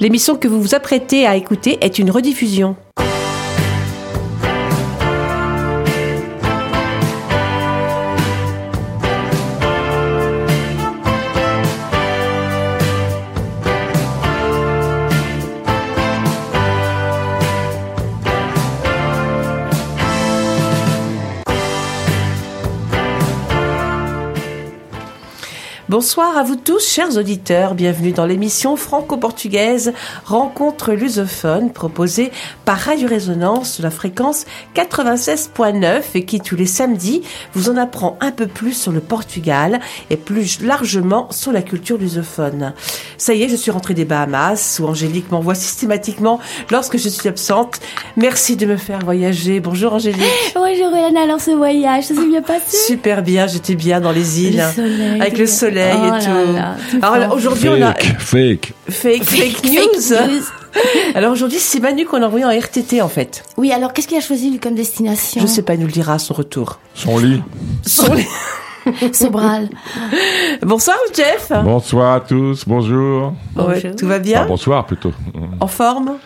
L'émission que vous vous apprêtez à écouter est une rediffusion. Bonsoir à vous tous, chers auditeurs. Bienvenue dans l'émission franco-portugaise Rencontre lusophone proposée par Radio Résonance de la fréquence 96.9 et qui tous les samedis vous en apprend un peu plus sur le Portugal et plus largement sur la culture lusophone. Ça y est, je suis rentrée des Bahamas où Angélique m'envoie systématiquement lorsque je suis absente. Merci de me faire voyager. Bonjour Angélique. Bonjour Hélène, alors ce voyage, ça s'est bien passé? Super bien, j'étais bien dans les îles. Le soleil, avec le soleil Oh là tout. là, tout Alors aujourd'hui on a Fake, fake. fake, fake news. Alors aujourd'hui c'est Manu qu'on a envoyé en RTT en fait. Oui, alors qu'est-ce qu'il a choisi comme destination? Je sais pas, il nous le dira à son retour. Son lit. Sur les- Sobral. Bonsoir Jeff. Bonsoir à tous, bonjour. Ouais, Bonjour. tout va Enfin, bien bonsoir plutôt. En forme?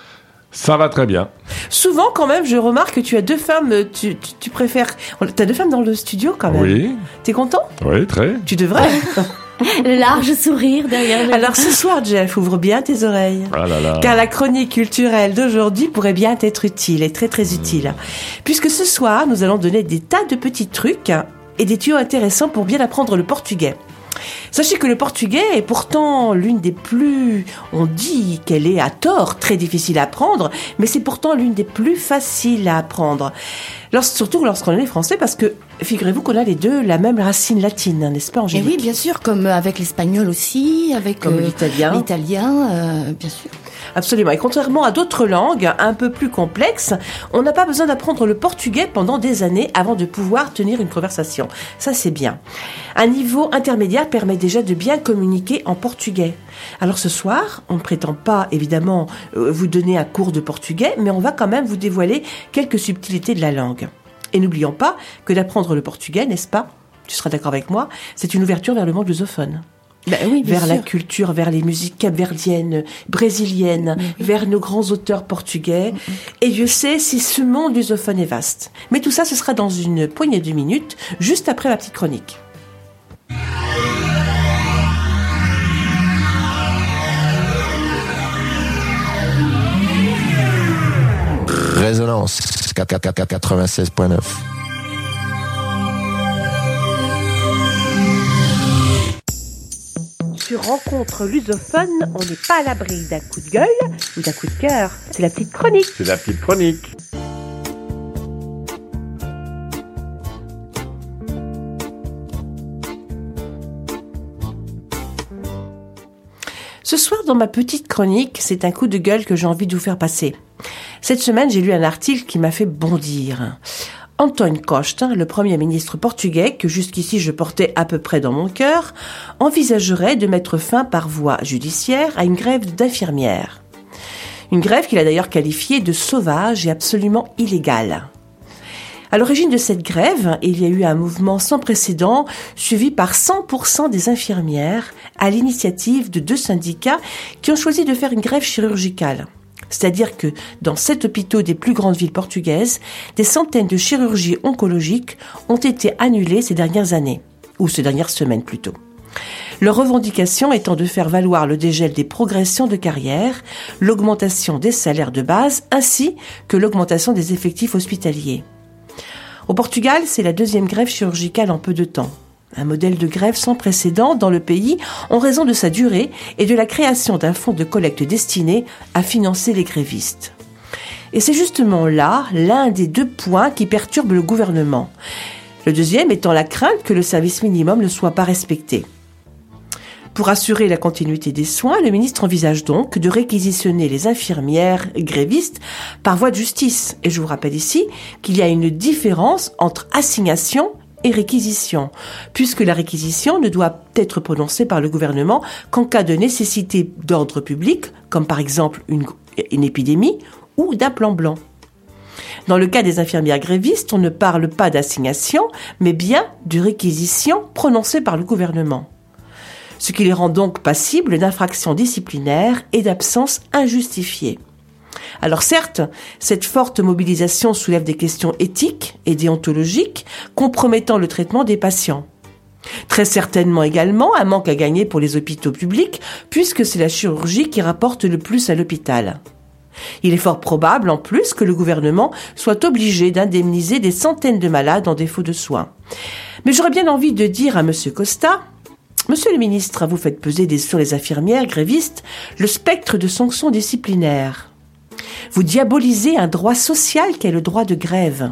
Ça va très bien. Souvent quand même je remarque que tu as deux femmes, tu, tu, tu préfères... T'as deux femmes dans le studio quand même. Oui, T'es content? Oui, très. Tu devrais. Le large sourire derrière le... Alors ce soir Jeff, ouvre bien tes oreilles. Ah là là. Car la chronique culturelle d'aujourd'hui pourrait bien être utile et très très utile. Puisque ce soir, nous allons donner des tas de petits trucs et des tuyaux intéressants pour bien apprendre le portugais. Sachez que le portugais est pourtant l'une des plus, on dit qu'elle est à tort très difficile à apprendre, mais c'est pourtant l'une des plus faciles à apprendre. Lors- surtout lorsqu'on est français, parce que figurez-vous qu'on a les deux la même racine latine, n'est-ce pas Et Angélique oui, bien sûr, comme avec l'espagnol aussi, avec Comme euh, l'italien. L'italien, euh, bien sûr. Absolument. Et contrairement à d'autres langues un peu plus complexes, on n'a pas besoin d'apprendre le portugais pendant des années avant de pouvoir tenir une conversation. Ça, c'est bien. Un niveau intermédiaire permet déjà de bien communiquer en portugais. Alors ce soir, on ne prétend pas évidemment euh, vous donner un cours de portugais, mais on va quand même vous dévoiler quelques subtilités de la langue. Et n'oublions pas que d'apprendre le portugais, n'est-ce pas? Tu seras d'accord avec moi C'est une ouverture vers le monde lusophone Ben oui, bien vers la culture, vers les musiques capverdiennes, brésiliennes, vers nos grands auteurs portugais. Et Dieu sait si ce monde lusophone est vaste. Mais tout ça, ce sera dans une poignée de minutes, juste après ma petite chronique. Résonance 96.9. Sur Rencontre lusophone, on n'est pas à l'abri d'un coup de gueule ou d'un coup de cœur. C'est la petite chronique. C'est la petite chronique. Ce soir, dans ma petite chronique, c'est un coup de gueule que j'ai envie de vous faire passer. Cette semaine, j'ai lu un article qui m'a fait bondir. Antoine Costa, le premier ministre portugais, que jusqu'ici je portais à peu près dans mon cœur, envisagerait de mettre fin par voie judiciaire à une grève d'infirmières. Une grève qu'il a d'ailleurs qualifiée de sauvage et absolument illégale. À l'origine de cette grève, il y a eu un mouvement sans précédent suivi par 100% des infirmières à l'initiative de deux syndicats qui ont choisi de faire une grève chirurgicale. C'est-à-dire que dans sept hôpitaux des plus grandes villes portugaises, des centaines de chirurgies oncologiques ont été annulées ces dernières années, ou ces dernières semaines plutôt. Leur revendication étant de faire valoir le dégel des progressions de carrière, l'augmentation des salaires de base, ainsi que l'augmentation des effectifs hospitaliers. Au Portugal, c'est la deuxième grève chirurgicale en peu de temps. Un modèle de grève sans précédent dans le pays en raison de sa durée et de la création d'un fonds de collecte destiné à financer les grévistes. Et c'est justement là l'un des deux points qui perturbent le gouvernement. Le deuxième étant la crainte que le service minimum ne soit pas respecté. Pour assurer la continuité des soins, le ministre envisage donc de réquisitionner les infirmières grévistes par voie de justice. Et je vous rappelle ici qu'il y a une différence entre assignation et réquisition, puisque la réquisition ne doit être prononcée par le gouvernement qu'en cas de nécessité d'ordre public, comme par exemple une, épidémie ou d'un plan blanc. Dans le cas des infirmières grévistes, on ne parle pas d'assignation, mais bien de réquisition prononcée par le gouvernement. ce qui les rend donc passibles d'infractions disciplinaires et d'absence injustifiée. Alors certes, cette forte mobilisation soulève des questions éthiques et déontologiques compromettant le traitement des patients. Très certainement également un manque à gagner pour les hôpitaux publics, puisque c'est la chirurgie qui rapporte le plus à l'hôpital. Il est fort probable, en plus, que le gouvernement soit obligé d'indemniser des centaines de malades en défaut de soins. Mais j'aurais bien envie de dire à M. Costa, Monsieur le ministre, vous faites peser sur les infirmières grévistes le spectre de sanctions disciplinaires. Vous diabolisez un droit social qu'est le droit de grève.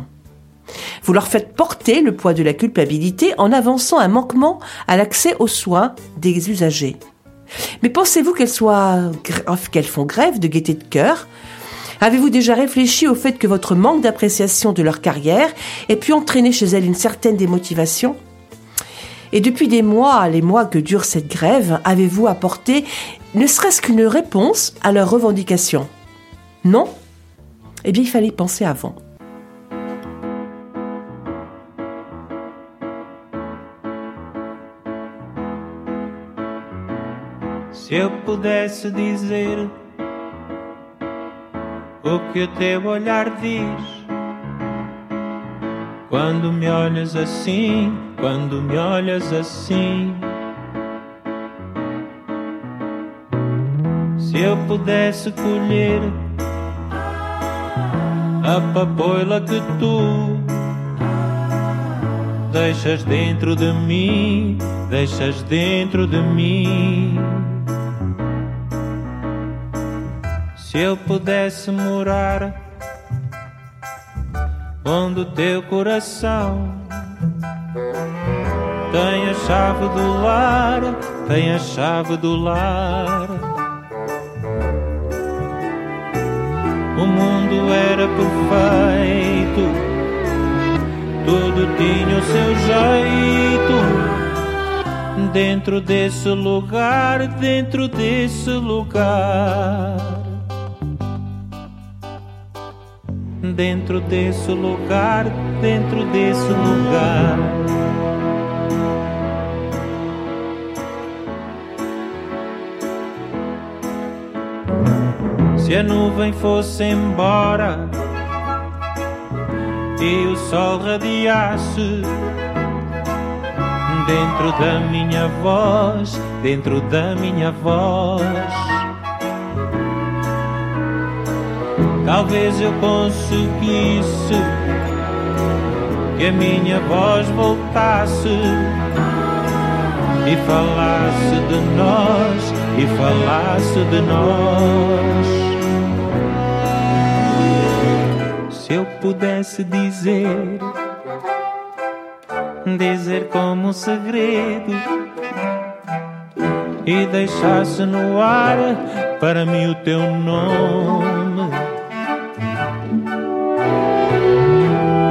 Vous leur faites porter le poids de la culpabilité en avançant un manquement à l'accès aux soins des usagers. Mais pensez-vous qu'elles font grève de gaieté de cœur? Avez-vous déjà réfléchi au fait que votre manque d'appréciation de leur carrière ait pu entraîner chez elles une certaine démotivation? Et depuis des mois, les mois que dure cette grève, avez-vous apporté ne serait-ce qu'une réponse à leurs revendications? Non Eh bien, il fallait penser avant. Se eu pudesse dizer o que o teu olhar diz, quando me olhas assim, quando me olhas assim. Se eu pudesse colher a papoila que tu deixas dentro de mim, deixas dentro de mim. Se eu pudesse morar onde o teu coração tem a chave do lar, tem a chave do lar. O mundo era perfeito, tudo tinha o seu jeito. Dentro desse lugar, dentro desse lugar. dentro desse lugar, dentro desse lugar. Se a nuvem fosse embora e o sol radiasse dentro da minha voz, dentro da minha voz. Talvez eu conseguisse que a minha voz voltasse e falasse de nós, e falasse de nós. Se eu pudesse dizer, dizer como um segredo e deixasse no ar para mim o teu nome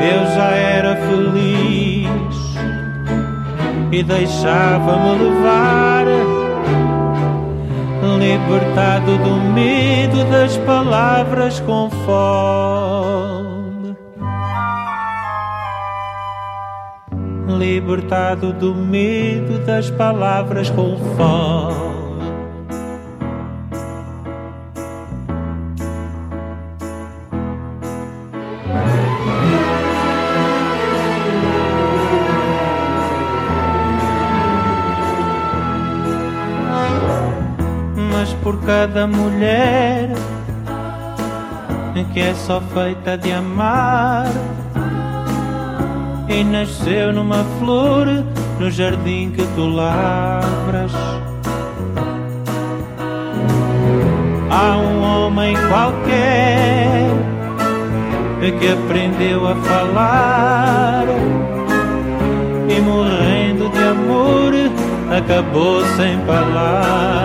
eu já era feliz e deixava-me levar, libertado do medo das palavras com fome. Libertado do medo das palavras com fome. cada mulher que é só feita de amar e nasceu numa flor no jardim que tu lavras. Há um homem qualquer que aprendeu a falar e morrendo de amor acabou sem palavras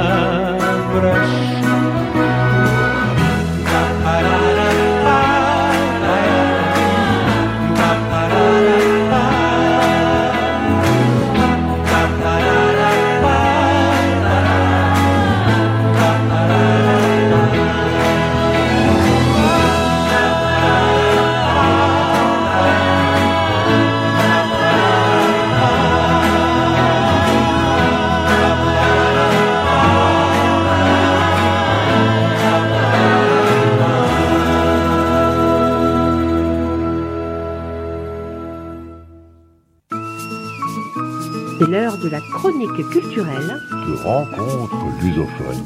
chronique culturelle de rencontre lusophone.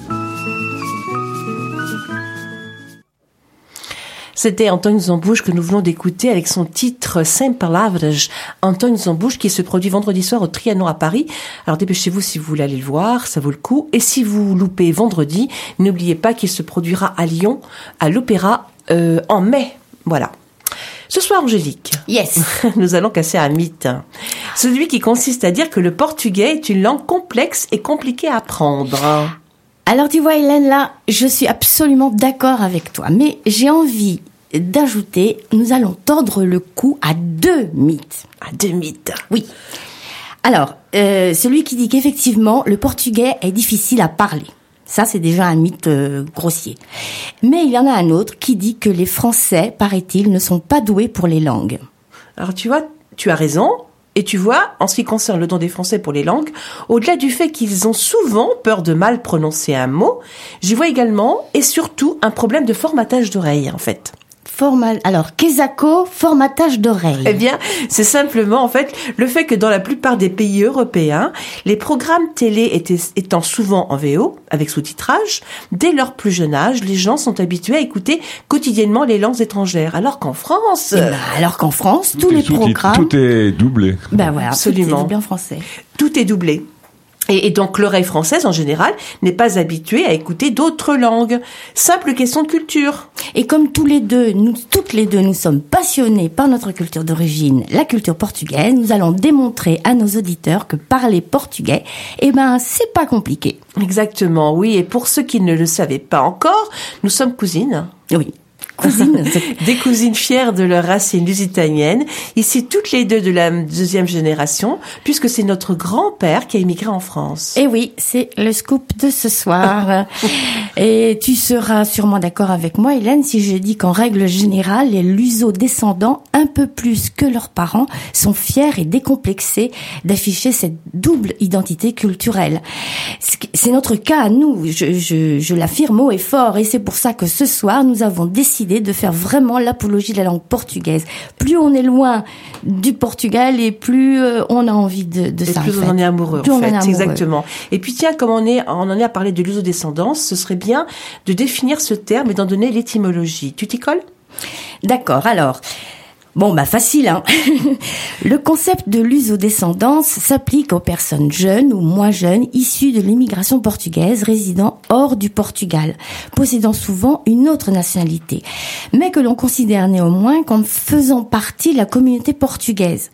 C'était Antoine Zambouche que nous venons d'écouter avec son titre Saint Palavras. Antoine Zambouche qui se produit vendredi soir au Trianon à Paris. Alors dépêchez-vous si vous voulez aller le voir, ça vaut le coup. Et si vous loupez vendredi, n'oubliez pas qu'il se produira à Lyon, à l'Opéra, euh, en mai. Voilà. Ce soir, Angélique. Yes. Nous allons casser un mythe. Celui qui consiste à dire que le portugais est une langue complexe et compliquée à apprendre. Alors tu vois Hélène, là, je suis absolument d'accord avec toi, mais j'ai envie d'ajouter, nous allons tordre le cou à deux mythes. À deux mythes. Oui. Alors, euh, celui qui dit qu'effectivement, le portugais est difficile à parler. Ça, c'est déjà un mythe euh, grossier. Mais il y en a un autre qui dit que les Français, paraît-il, ne sont pas doués pour les langues. Alors tu vois, tu as raison. Et tu vois, en ce qui concerne le don des Français pour les langues, au-delà du fait qu'ils ont souvent peur de mal prononcer un mot, j'y vois également et surtout un problème de formatage d'oreille en fait. Formal. Alors, Kesako, formatage d'oreille. Eh bien, c'est simplement en fait le fait que dans la plupart des pays européens, les programmes télé étaient, étant souvent en VO avec sous-titrage, dès leur plus jeune âge, les gens sont habitués à écouter quotidiennement les langues étrangères, alors qu'en France, Eh ben, alors qu'en France, tous les programmes. Tout est doublé. Ben voilà, Absolument. tout est bien français. tout est doublé. Et, donc l'oreille française en général n'est pas habituée à écouter d'autres langues. Simple question de culture. Et comme tous les deux, nous, toutes les deux, nous sommes passionnés par notre culture d'origine, la culture portugaise, nous allons démontrer à nos auditeurs que parler portugais, eh ben, c'est pas compliqué. Exactement, oui. Et pour ceux qui ne le savaient pas encore, nous sommes cousines. Oui. Cousine, c'est- Des cousines fières de leur racine lusitanienne, ici toutes les deux de la deuxième génération, puisque c'est notre grand-père qui a émigré en France. Eh oui, c'est le scoop de ce soir. Et tu seras sûrement d'accord avec moi, Hélène, si je dis qu'en règle générale, les luso-descendants, un peu plus que leurs parents, sont fiers et décomplexés d'afficher cette double identité culturelle. C'est notre cas à nous, je, je, je l'affirme haut et fort, et c'est pour ça que ce soir, nous avons décidé de faire vraiment l'apologie de la langue portugaise. Plus on est loin du Portugal, et plus euh, on a envie de, de Et ça. plus en on fait. en est amoureux, Plus en amoureux. exactement. Et puis tiens, comme on, est, on en est à parler de l'usodescendance, ce serait bien de définir ce terme et d'en donner l'étymologie. Tu t'y colles? D'accord, alors. Bon, bah facile, hein. Le concept de l'usodescendance s'applique aux personnes jeunes ou moins jeunes issues de l'immigration portugaise résidant hors du Portugal, possédant souvent une autre nationalité, mais que l'on considère néanmoins comme faisant partie de la communauté portugaise.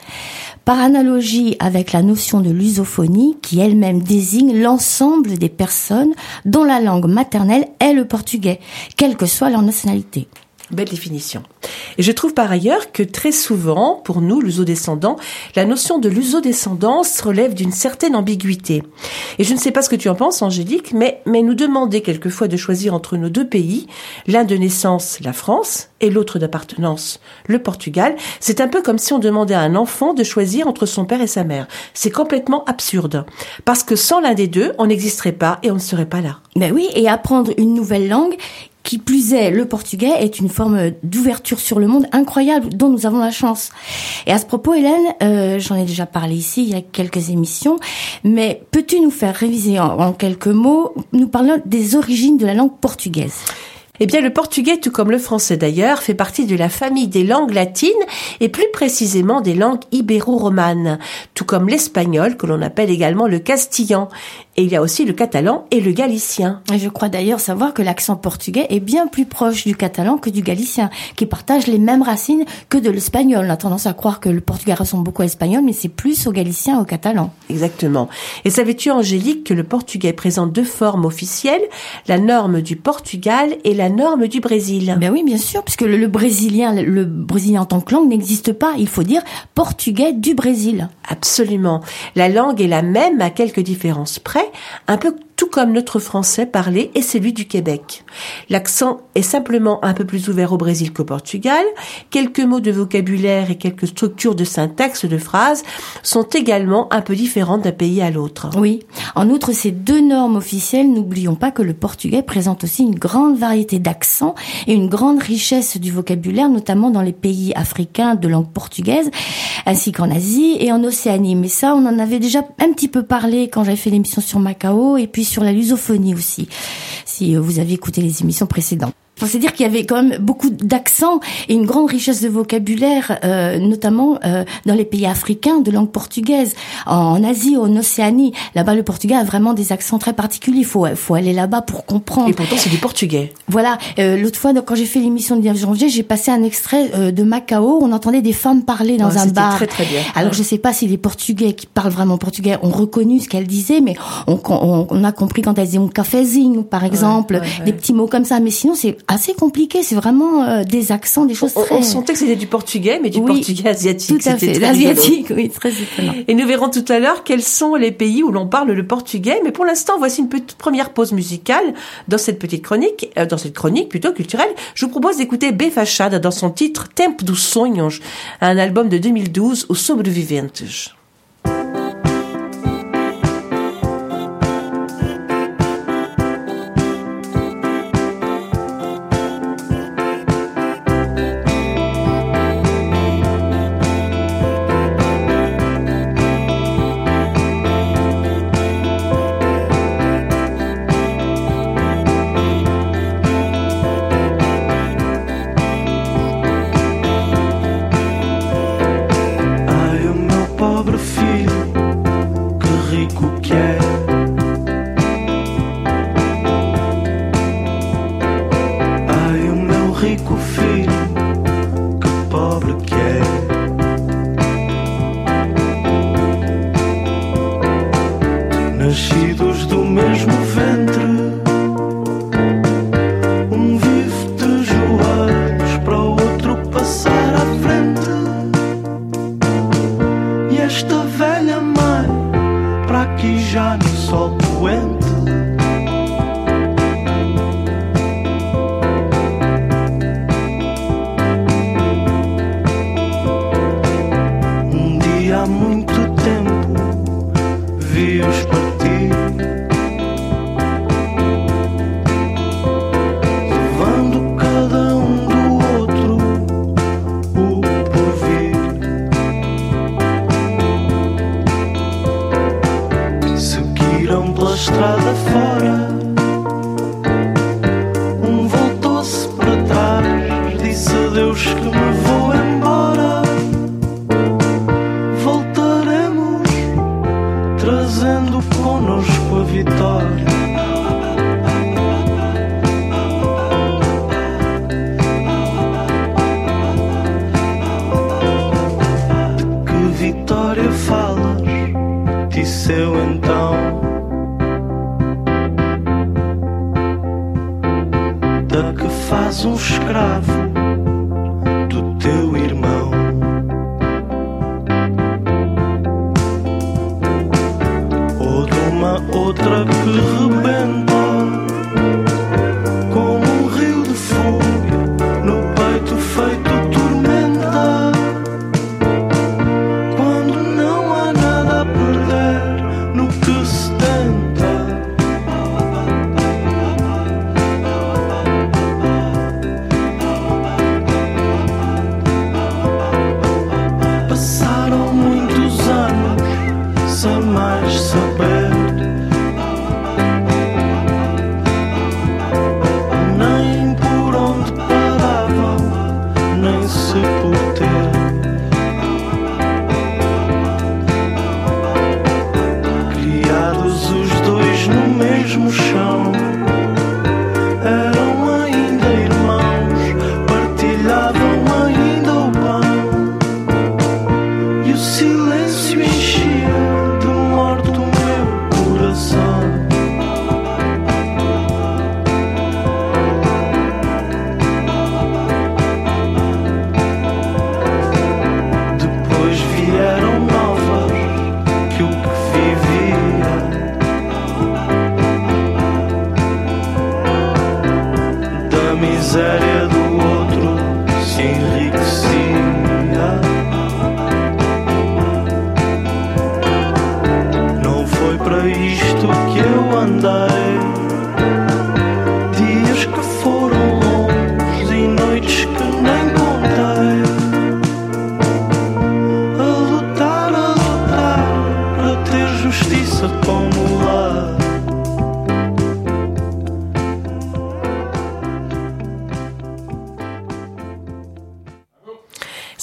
Par analogie avec la notion de lusophonie qui elle-même désigne l'ensemble des personnes dont la langue maternelle est le portugais, quelle que soit leur nationalité. Belle définition. Et je trouve par ailleurs que très souvent, pour nous, luso-descendants, la notion de luso-descendance relève d'une certaine ambiguïté. Et je ne sais pas ce que tu en penses, Angélique, mais, mais nous demander quelquefois de choisir entre nos deux pays, l'un de naissance, la France, et l'autre d'appartenance, le Portugal, c'est un peu comme si on demandait à un enfant de choisir entre son père et sa mère. C'est complètement absurde. Parce que sans l'un des deux, on n'existerait pas et on ne serait pas là. Ben oui, et apprendre une nouvelle langue, qui plus est, le portugais est une forme d'ouverture sur le monde incroyable dont nous avons la chance. Et à ce propos, Hélène, euh, j'en ai déjà parlé ici il y a quelques émissions, mais peux-tu nous faire réviser en, en quelques mots Nous parlons des origines de la langue portugaise? Eh bien, le portugais, tout comme le français d'ailleurs, fait partie de la famille des langues latines et plus précisément des langues ibéro-romanes, tout comme l'espagnol que l'on appelle également le castillan. Et il y a aussi le catalan et le galicien. Et je crois d'ailleurs savoir que l'accent portugais est bien plus proche du catalan que du galicien, qui partagent les mêmes racines que de l'espagnol. On a tendance à croire que le portugais ressemble beaucoup à l'espagnol, mais c'est plus au galicien au catalan. Exactement. Et savais-tu, Angélique, que le portugais présente deux formes officielles, la norme du Portugal et la norme du Brésil? Ben oui, bien sûr, puisque le, le brésilien, le, le brésilien en tant que langue n'existe pas. Il faut dire portugais du Brésil. Absolument. La langue est la même à quelques différences près, un peu tout comme notre français parlé et celui du Québec. L'accent est simplement un peu plus ouvert au Brésil qu'au Portugal. Quelques mots de vocabulaire et quelques structures de syntaxe de phrases sont également un peu différentes d'un pays à l'autre. Oui. En outre, ces deux normes officielles, n'oublions pas que le portugais présente aussi une grande variété d'accents et une grande richesse du vocabulaire, notamment dans les pays africains de langue portugaise, ainsi qu'en Asie et en Océanie. Mais ça, on en avait déjà un petit peu parlé quand j'avais fait l'émission sur Macao et puis sur la lusophonie aussi, si vous avez écouté les émissions précédentes. C'est dire qu'il y avait quand même beaucoup d'accents et une grande richesse de vocabulaire, euh, notamment euh, dans les pays africains de langue portugaise, en Asie, en Océanie. Là-bas, le portugais a vraiment des accents très particuliers. Il faut, faut aller là-bas pour comprendre. Et pourtant, c'est du portugais. Voilà. Euh, L'autre fois, donc, quand j'ai fait l'émission de 19 janvier, j'ai passé un extrait euh, de Macao. On entendait des femmes parler dans Ouais, un bar. très, très bien. Alors, je sais pas si les Portugais qui parlent vraiment portugais ont reconnu ce qu'elles disaient, mais on, on, on a compris quand elles disaient un cafézinho, par exemple, ouais, ouais. des petits mots comme ça. Mais sinon, c'est assez compliqué. C'est vraiment euh, des accents, des choses On, très... on sentait que c'était du portugais, mais du Oui, portugais asiatique. Tout à C'était fait. L'asiatique, oui, très étonnant. Et nous verrons tout à l'heure quels sont les pays où l'on parle le portugais. Mais pour l'instant, voici une petite première pause musicale dans cette petite chronique, euh, dans cette chronique plutôt culturelle. Je vous propose d'écouter B. Fachada dans son titre Tempo dos Sonhos, un album de 2012 aux Sobreviventes. she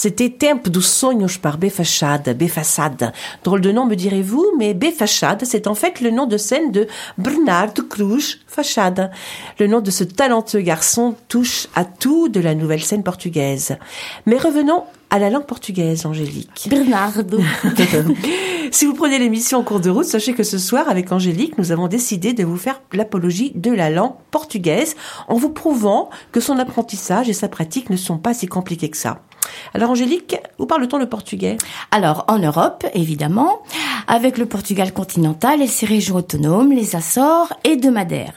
C'était Tempo dos Sonhos par Befachade, Befaçade. Drôle de nom, me direz-vous, mais Befachade, c'est en fait le nom de scène de Bernardo Cruz Fachada. Le nom de ce talentueux garçon touche à tout de la nouvelle scène portugaise. Mais revenons à la langue portugaise, Angélique. Bernardo. si vous prenez l'émission en cours de route, sachez que ce soir, avec Angélique, nous avons décidé de vous faire l'apologie de la langue portugaise en vous prouvant que son apprentissage et sa pratique ne sont pas si compliqués que ça. Alors Angélique, où parle-t-on le portugais? Alors, en Europe, évidemment, avec le Portugal continental et ses régions autonomes, les Açores et de Madère.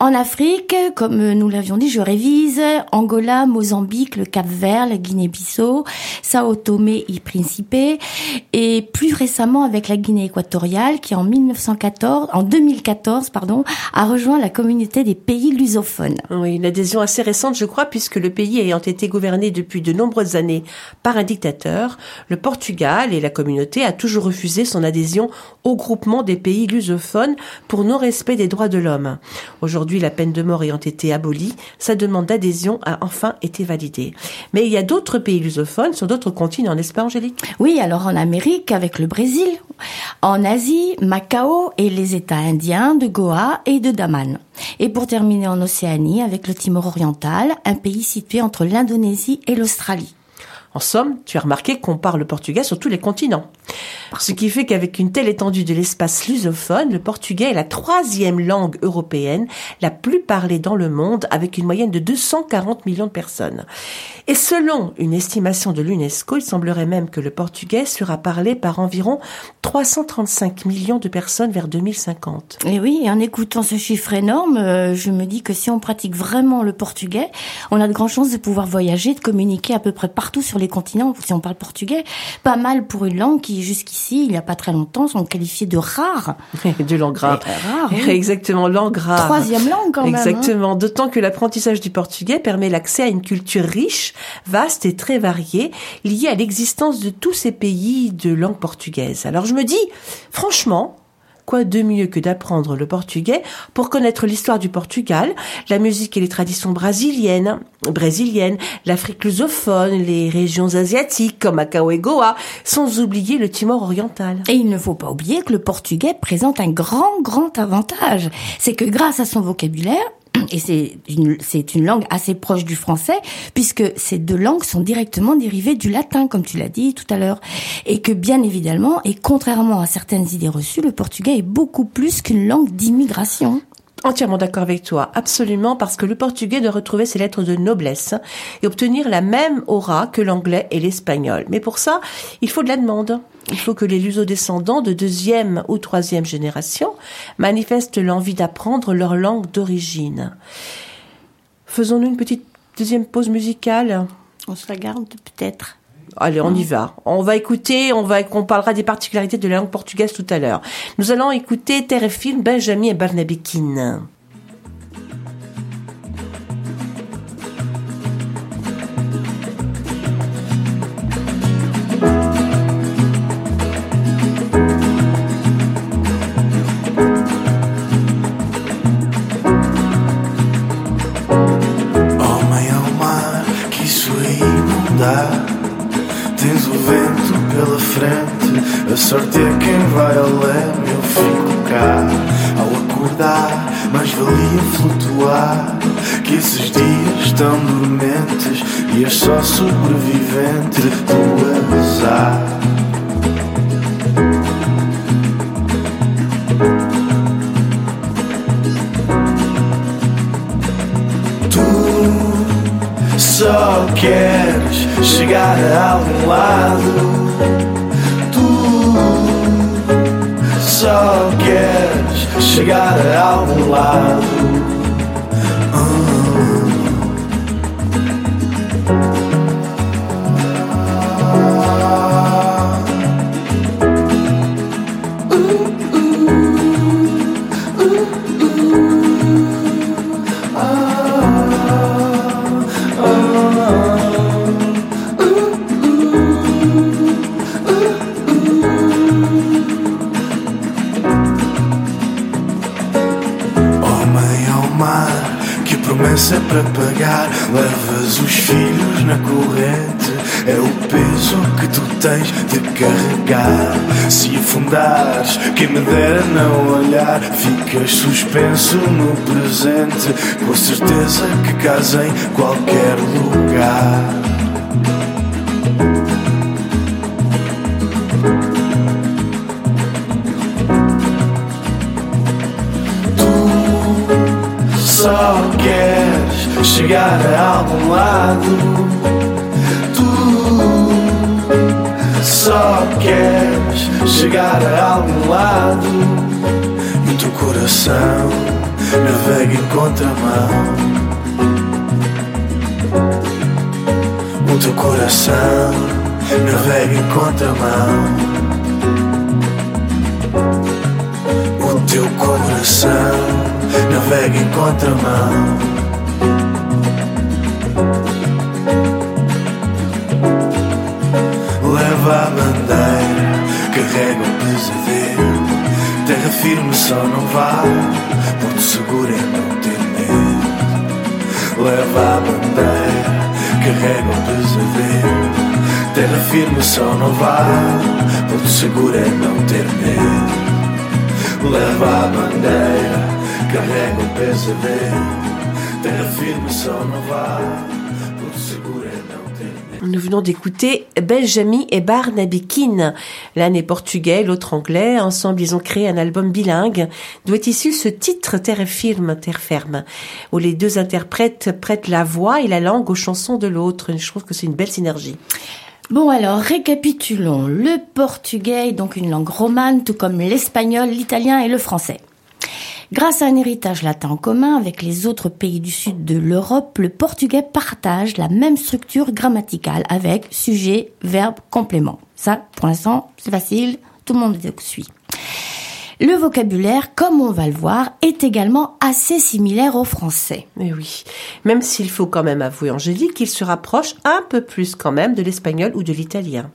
En Afrique, comme nous l'avions dit, je révise, Angola, Mozambique, le Cap-Vert, la Guinée-Bissau, Sao Tomé et Principe, et plus récemment avec la Guinée équatoriale qui en 1914, en 2014, pardon, a rejoint la communauté des pays lusophones. Oui, une adhésion assez récente, je crois, puisque le pays ayant été gouverné depuis de nombreuses années par un dictateur, le Portugal et la communauté a toujours refusé son adhésion au groupement des pays lusophones pour non-respect des droits de l'homme. Aujourd'hui, la peine de mort ayant été abolie, sa demande d'adhésion a enfin été validée. Mais il y a d'autres pays lusophones sur d'autres continents, n'est-ce pas Angélique? Oui, alors en Amérique avec le Brésil, en Asie, Macao et les États indiens de Goa et de Daman. Et pour terminer en Océanie avec le Timor oriental, un pays situé entre l'Indonésie et l'Australie. En somme, tu as remarqué qu'on parle portugais sur tous les continents. Ce qui fait qu'avec une telle étendue de l'espace lusophone, le portugais est la troisième langue européenne la plus parlée dans le monde, avec une moyenne de 240 millions de personnes. Et selon une estimation de l'UNESCO, il semblerait même que le portugais sera parlé par environ 335 millions de personnes vers 2050. Et oui, en écoutant ce chiffre énorme, euh, je me dis que si on pratique vraiment le portugais, on a de grandes chances de pouvoir voyager, de communiquer à peu près partout sur les continents, si on parle portugais. Pas mal pour une langue qui, jusqu'ici, il n'y a pas très longtemps, sont qualifiées de rares. de langue rare. Rare, oui. Exactement, langue rare. Troisième langue quand même. hein. Exactement. D'autant que l'apprentissage du portugais permet l'accès à une culture riche, vaste et très variée, liée à l'existence de tous ces pays de langue portugaise. Alors je me dis, franchement, Quoi de mieux que d'apprendre le portugais pour connaître l'histoire du Portugal, la musique et les traditions brésiliennes, brésiliennes, l'Afrique lusophone, les régions asiatiques comme Macao et Goa, sans oublier le Timor oriental. Et il ne faut pas oublier que le portugais présente un grand, grand avantage. C'est que grâce à son vocabulaire, et c'est une, une langue assez proche du français, puisque ces deux langues sont directement dérivées du latin, comme tu l'as dit tout à l'heure. Et que bien évidemment, et contrairement à certaines idées reçues, le portugais est beaucoup plus qu'une langue d'immigration. Entièrement d'accord avec toi, absolument, parce que le portugais doit retrouver ses lettres de noblesse et obtenir la même aura que l'anglais et l'espagnol. Mais pour ça, il faut de la demande. Il faut que les luso-descendants de deuxième ou troisième génération manifestent l'envie d'apprendre leur langue d'origine. Faisons-nous une petite deuxième pause musicale? On se la garde peut-être. Allez, on y va. On va écouter, on va, on parlera des particularités de la langue portugaise tout à l'heure. Nous allons écouter Terre et Film, Benjamin et. Homem a sorte é quem vai ao leme. Eu fico cá ao acordar, mas valia flutuar. Que esses dias estão dormentes e és só sobrevivente do azar. Tu só queres chegar a algum lado. Só queres chegar a algum lado. Levas os filhos na corrente, é o peso que tu tens de carregar. Se afundares, quem me dera não olhar, ficas suspenso no presente, com certeza que casa em qualquer lugar. Chegar a algum lado. Tu só queres chegar a algum lado. E o teu coração navega em contramão. O teu coração navega em contramão. O teu coração navega em contramão. O pesadelo. Terra firme só não vale, porto seguro é não ter medo. Leva a bandeira, carrega o pesadelo. Terra firme só não vale, porto seguro é não ter medo. Leva a bandeira carrega o pesadelo. Terra firme só não vai, Nous venons d'écouter Benjamin et Barnaby Keane. L'un est portugais, l'autre anglais. Ensemble, ils ont créé un album bilingue d'où est issu ce titre Terre firme, Terre ferme, où les deux interprètes prêtent la voix et la langue aux chansons de l'autre. Je trouve que c'est une belle synergie. Bon alors, récapitulons. Le portugais est donc une langue romane, tout comme l'espagnol, l'italien et le français. Grâce à un héritage latin en commun avec les autres pays du sud de l'Europe, le portugais partage la même structure grammaticale avec sujet, verbe, complément. Ça, pour l'instant, c'est facile, tout le monde suit. Le vocabulaire, comme on va le voir, est également assez similaire au français. Mais oui, même s'il faut quand même avouer, Angélique, qu'il se rapproche un peu plus quand même de l'espagnol ou de l'italien.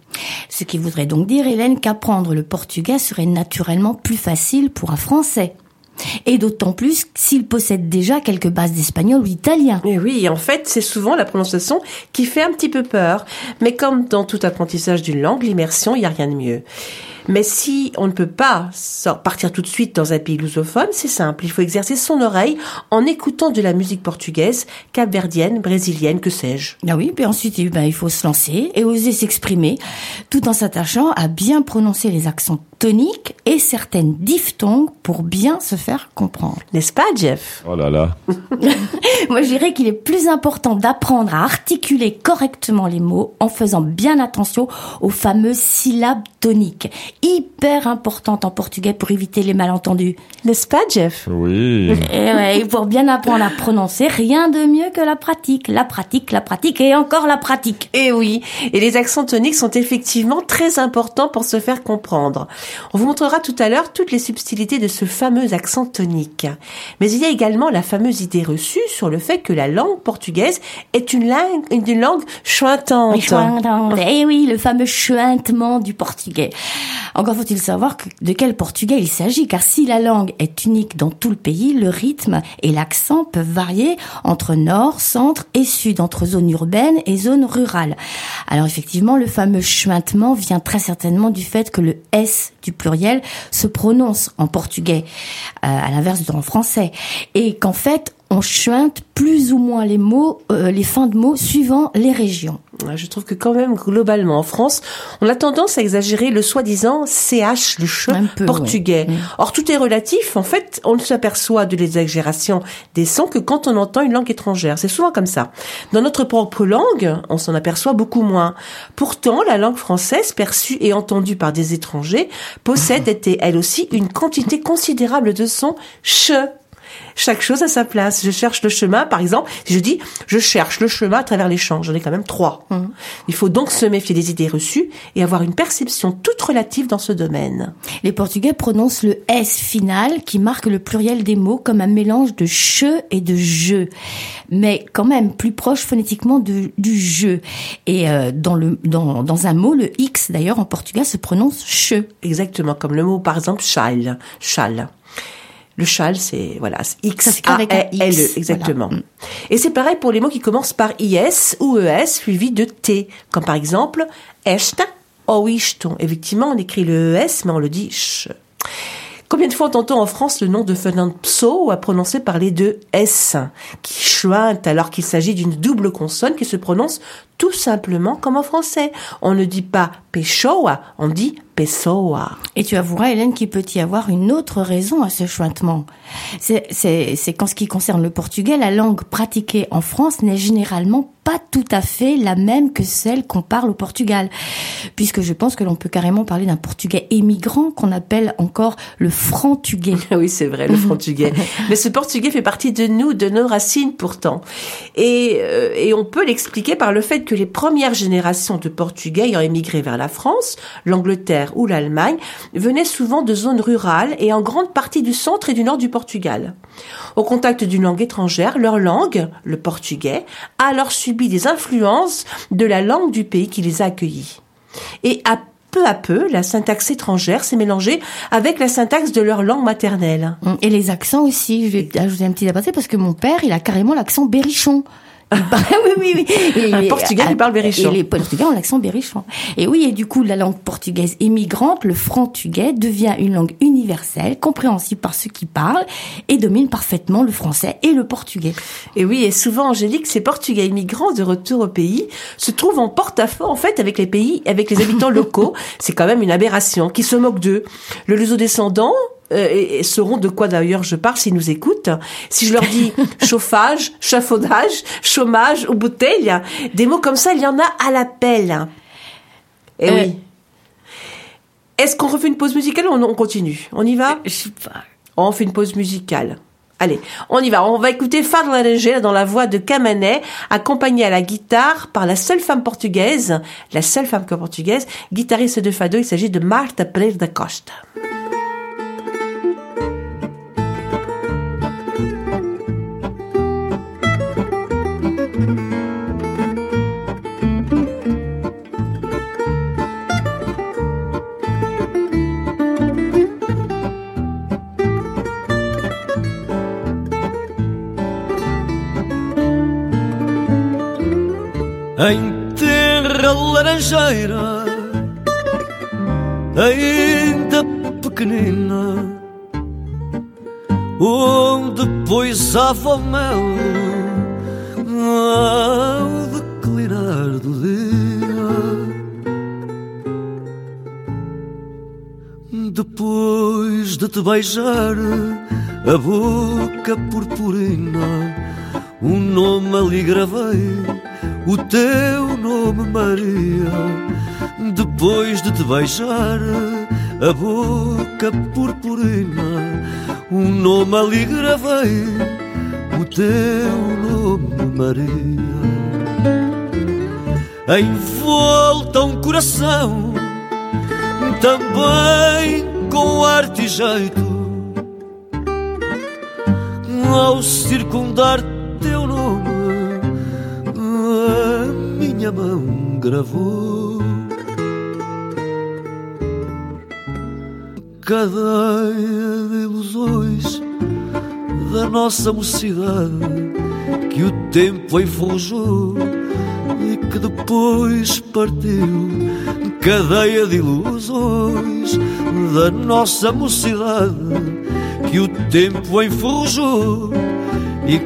Ce qui voudrait donc dire, Hélène, qu'apprendre le portugais serait naturellement plus facile pour un français. Et d'autant plus s'il possède déjà quelques bases d'espagnol ou d'italien. Et oui, en fait, c'est souvent la prononciation qui fait un petit peu peur. Mais comme dans tout apprentissage d'une langue, l'immersion, il n'y a rien de mieux. Mais si on ne peut pas partir tout de suite dans un pays lusophone, c'est simple. Il faut exercer son oreille en écoutant de la musique portugaise, capverdienne, brésilienne, que sais-je. Ah oui, puis ensuite, eh ben, il faut se lancer et oser s'exprimer, tout en s'attachant à bien prononcer les accents toniques et certaines diphtongues pour bien se faire comprendre. N'est-ce pas, Jeff? Oh là là. Moi, je dirais qu'il est plus important d'apprendre à articuler correctement les mots en faisant bien attention aux fameuses syllabes toniques hyper importante en portugais pour éviter les malentendus. N'est-ce pas, Jeff? Oui. Et, ouais, pour bien apprendre à prononcer, rien de mieux que la pratique. La pratique, la pratique et encore la pratique. Et oui, et les accents toniques sont effectivement très importants pour se faire comprendre. On vous montrera tout à l'heure toutes les subtilités de ce fameux accent tonique. Mais il y a également la fameuse idée reçue sur le fait que la langue portugaise est une langue, une langue chointante. Oui, chointante. Et oui, le fameux chuintement du portugais. Encore faut-il savoir de quel portugais il s'agit, car si la langue est unique dans tout le pays, le rythme et l'accent peuvent varier entre nord, centre et sud, entre zones urbaines et zones rurales. Alors effectivement, le fameux chuintement vient très certainement du fait que le S du pluriel se prononce en portugais, euh, à l'inverse en français, et qu'en fait, on chuinte plus ou moins les mots, euh, les fins de mots suivant les régions. Je trouve que quand même globalement en France, on a tendance à exagérer le soi-disant CH, le ch portugais. Mm. Or tout est relatif. En fait, on ne s'aperçoit de l'exagération des sons que quand on entend une langue étrangère. C'est souvent comme ça. Dans notre propre langue, on s'en aperçoit beaucoup moins. Pourtant, la langue française perçue et entendue par des étrangers possède, elle aussi, une quantité considérable de sons ch chaque chose à sa place. Je cherche le chemin, par exemple, si je dis je cherche le chemin à travers les champs, j'en ai quand même trois. Mmh. Il faut donc se méfier des idées reçues et avoir une perception toute relative dans ce domaine. Les Portugais prononcent le S final qui marque le pluriel des mots comme un mélange de che et de je, mais quand même plus proche phonétiquement du je. Et euh, dans, le, dans, dans un mot, le X d'ailleurs en portugais se prononce che. Exactement, comme le mot par exemple chal, chal. Le châle, c'est voilà, c'est X A L E exactement. voilà. Et c'est pareil pour les mots qui commencent par IS ou ES suivis de T, comme par exemple esta ou isto. Effectivement, on écrit le ES mais on le dit ch. Combien de fois entend-on en France le nom de Fernand Pso à prononcer par les deux S? Qui chuintent alors qu'il s'agit d'une double consonne qui se prononce tout simplement comme en français. On ne dit pas Pessoa, on dit Pessoa. Et tu avoueras, Hélène, qu'il peut y avoir une autre raison à ce chointement. C'est, qu'en ce qui concerne le portugais, la langue pratiquée en France n'est généralement pas tout à fait la même que celle qu'on parle au Portugal. Puisque je pense que l'on peut carrément parler d'un portugais émigrant qu'on appelle encore le franc-tugais. Oui, c'est vrai, le portugais. Mais ce portugais fait partie de nous, de nos racines pourtant. Et, euh, et on peut l'expliquer par le fait que les premières générations de portugais ayant émigré vers la France, l'Angleterre ou l'Allemagne venaient souvent de zones rurales et en grande partie du centre et du nord du Portugal. Au contact d'une langue étrangère, leur langue, le portugais, a alors subi des influences de la langue du pays qui les a accueillis. Et à peu à peu, la syntaxe étrangère s'est mélangée avec la syntaxe de leur langue maternelle. Et les accents aussi. Je vais ajouter un petit aparté parce que mon père, il a carrément l'accent berrichon. Il parle- oui, oui, oui. Et Un les- Portugais qui parle berrichon. Et les Portugais ont l'accent berrichon. Et oui, et du coup, la langue portugaise immigrante, le franc-tugais, devient une langue universelle, compréhensible par ceux qui parlent, et domine parfaitement le français et le portugais. Et oui, et souvent, Angélique, ces Portugais immigrants de retour au pays se trouvent en porte-à-faux, en fait, avec les pays, avec les habitants locaux. C'est quand même une aberration, qui se moquent d'eux. Le luso-descendant, euh, et, et sauront de quoi d'ailleurs je parle s'ils nous écoutent. Si je leur dis chauffage, chafaudage, chômage ou bouteille, des mots comme ça, il y en a à l'appel. Et Euh. oui. Est-ce qu'on refait une pause musicale ou on on continue? On y va? Je sais pas. on fait une pause musicale. Allez, on y va. On va écouter Fado Laranjeira dans la voix de Camané, accompagnée à la guitare par la seule femme portugaise, la seule femme portugaise, guitariste de Fado. Il s'agit de Marta Pereira da Costa. Em terra laranjeira, ainda pequenina, onde poisava o mel ao declinar do dia. Depois de te beijar a boca purpurina, um nome ali gravei, o teu nome Maria. Depois de te beijar a boca purpurina, um nome ali gravei, o teu nome Maria. Em volta um coração, também com arte e jeito ao circundar teu nome, minha mão gravou cadeia de ilusões da nossa mocidade que o tempo enforjou e que depois partiu. Cadeia de ilusões da nossa mocidade que o tempo enferrujou e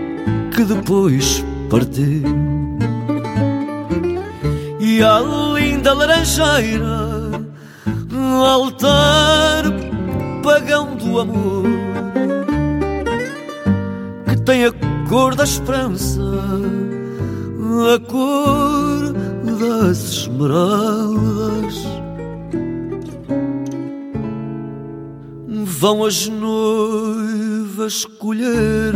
que depois partiu. A linda laranjeira, altar pagão do amor, que tem a cor da esperança, a cor das esmeraldas. Vão as noivas colher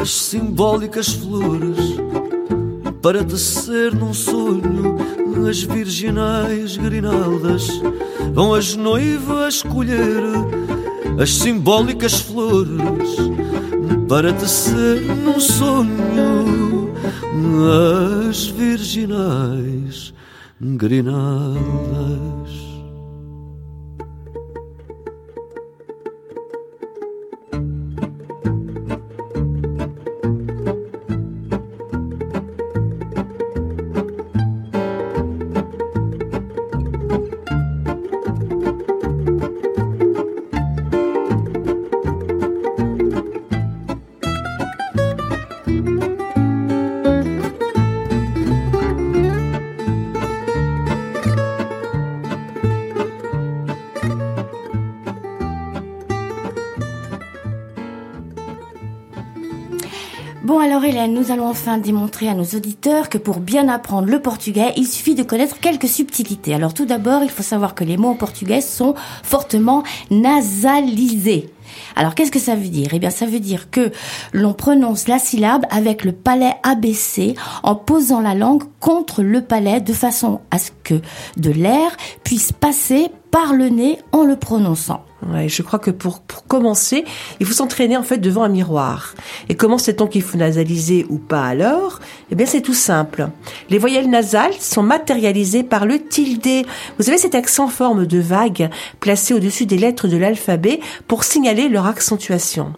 as simbólicas flores para tecer num sonho as virginais grinaldas. Vão as noivas colher as simbólicas flores para tecer num sonho as virginais grinaldas. Hélène, nous allons enfin démontrer à nos auditeurs que pour bien apprendre le portugais, il suffit de connaître quelques subtilités. Alors tout d'abord, il faut savoir que les mots en portugais sont fortement nasalisés. Alors qu'est-ce que ça veut dire? Eh bien ça veut dire que l'on prononce la syllabe avec le palais abaissé en posant la langue contre le palais de façon à ce que de l'air puisse passer par le nez en le prononçant. Ouais, je crois que pour, pour commencer, il faut s'entraîner en fait devant un miroir. Et comment sait-on qu'il faut nasaliser ou pas alors? Eh bien, c'est tout simple. Les voyelles nasales sont matérialisées par le tilde. Vous savez cet accent en forme de vague placé au-dessus des lettres de l'alphabet pour signaler leur accentuation.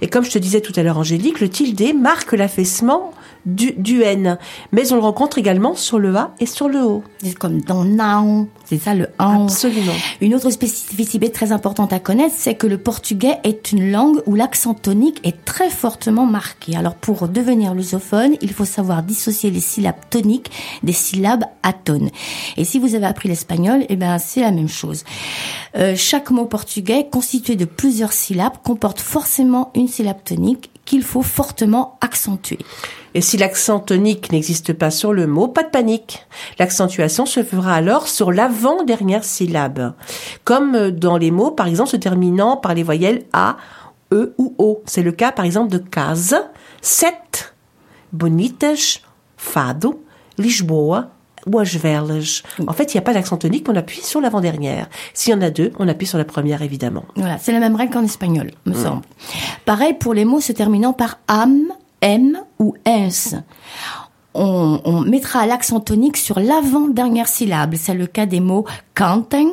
Et comme je te disais tout à l'heure, Angélique, le tilde marque l'affaissement du, du N. Mais on le rencontre également sur le A et sur le O. C'est comme dans naon, c'est ça le an. Absolument. Une autre spécificité très importante à connaître, c'est que le portugais est une langue où l'accent tonique est très fortement marqué. Alors pour devenir lusophone, il faut savoir dissocier les syllabes toniques des syllabes atones. Et si vous avez appris l'espagnol, eh ben c'est la même chose. Euh, chaque mot portugais constitué de plusieurs syllabes comporte forcément une syllabe tonique qu'il faut fortement accentuer. Et si l'accent tonique n'existe pas sur le mot, pas de panique. L'accentuation se fera alors sur l'avant-dernière syllabe. Comme dans les mots, par exemple, se terminant par les voyelles A, E ou O. C'est le cas, par exemple, de case, set, bonitas, fado, Lisboa, ou. En fait, il n'y a pas d'accent tonique, on appuie sur l'avant-dernière. S'il y en a deux, on appuie sur la première, évidemment. Voilà, c'est la même règle qu'en espagnol, me semble. Pareil pour les mots se terminant par am, m ou s. On, on mettra l'accent tonique sur l'avant-dernière syllabe. C'est le cas des mots cantem,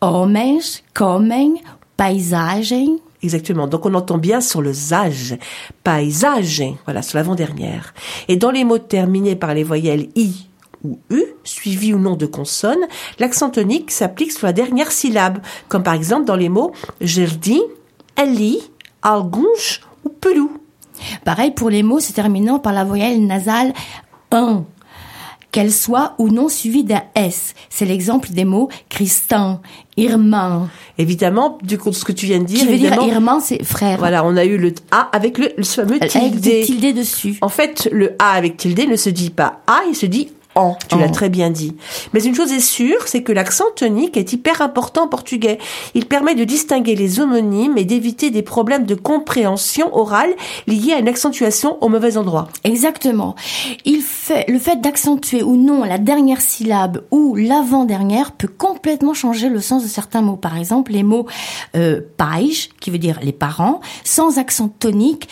homens, comem, paisagem. Exactement. Donc on entend bien sur le zage, paysage, voilà, sur l'avant-dernière. Et dans les mots terminés par les voyelles i ou u, suivis ou non de consonnes, l'accent tonique s'applique sur la dernière syllabe, comme par exemple dans les mots jardim, ali, alguns ou pelou. Pareil pour les mots se terminant par la voyelle nasale un, qu'elle soit ou non suivie d'un S. C'est l'exemple des mots Christin, Irman. Évidemment, du coup, ce que tu viens de dire, Qui veut dire Irman, c'est frère. voilà, on a eu le A avec le, le fameux Avec tilde. des tildes dessus. En fait, le A avec tilde ne se dit pas A, il se dit en. Tu l'as très bien dit. Mais une chose est sûre, c'est que l'accent tonique est hyper important en portugais. Il permet de distinguer les homonymes et d'éviter des problèmes de compréhension orale liés à une accentuation au mauvais endroit. Exactement. Il fait, le fait d'accentuer ou non la dernière syllabe ou l'avant-dernière peut complètement changer le sens de certains mots. Par exemple, les mots euh, qui veut dire les parents, sans accent tonique.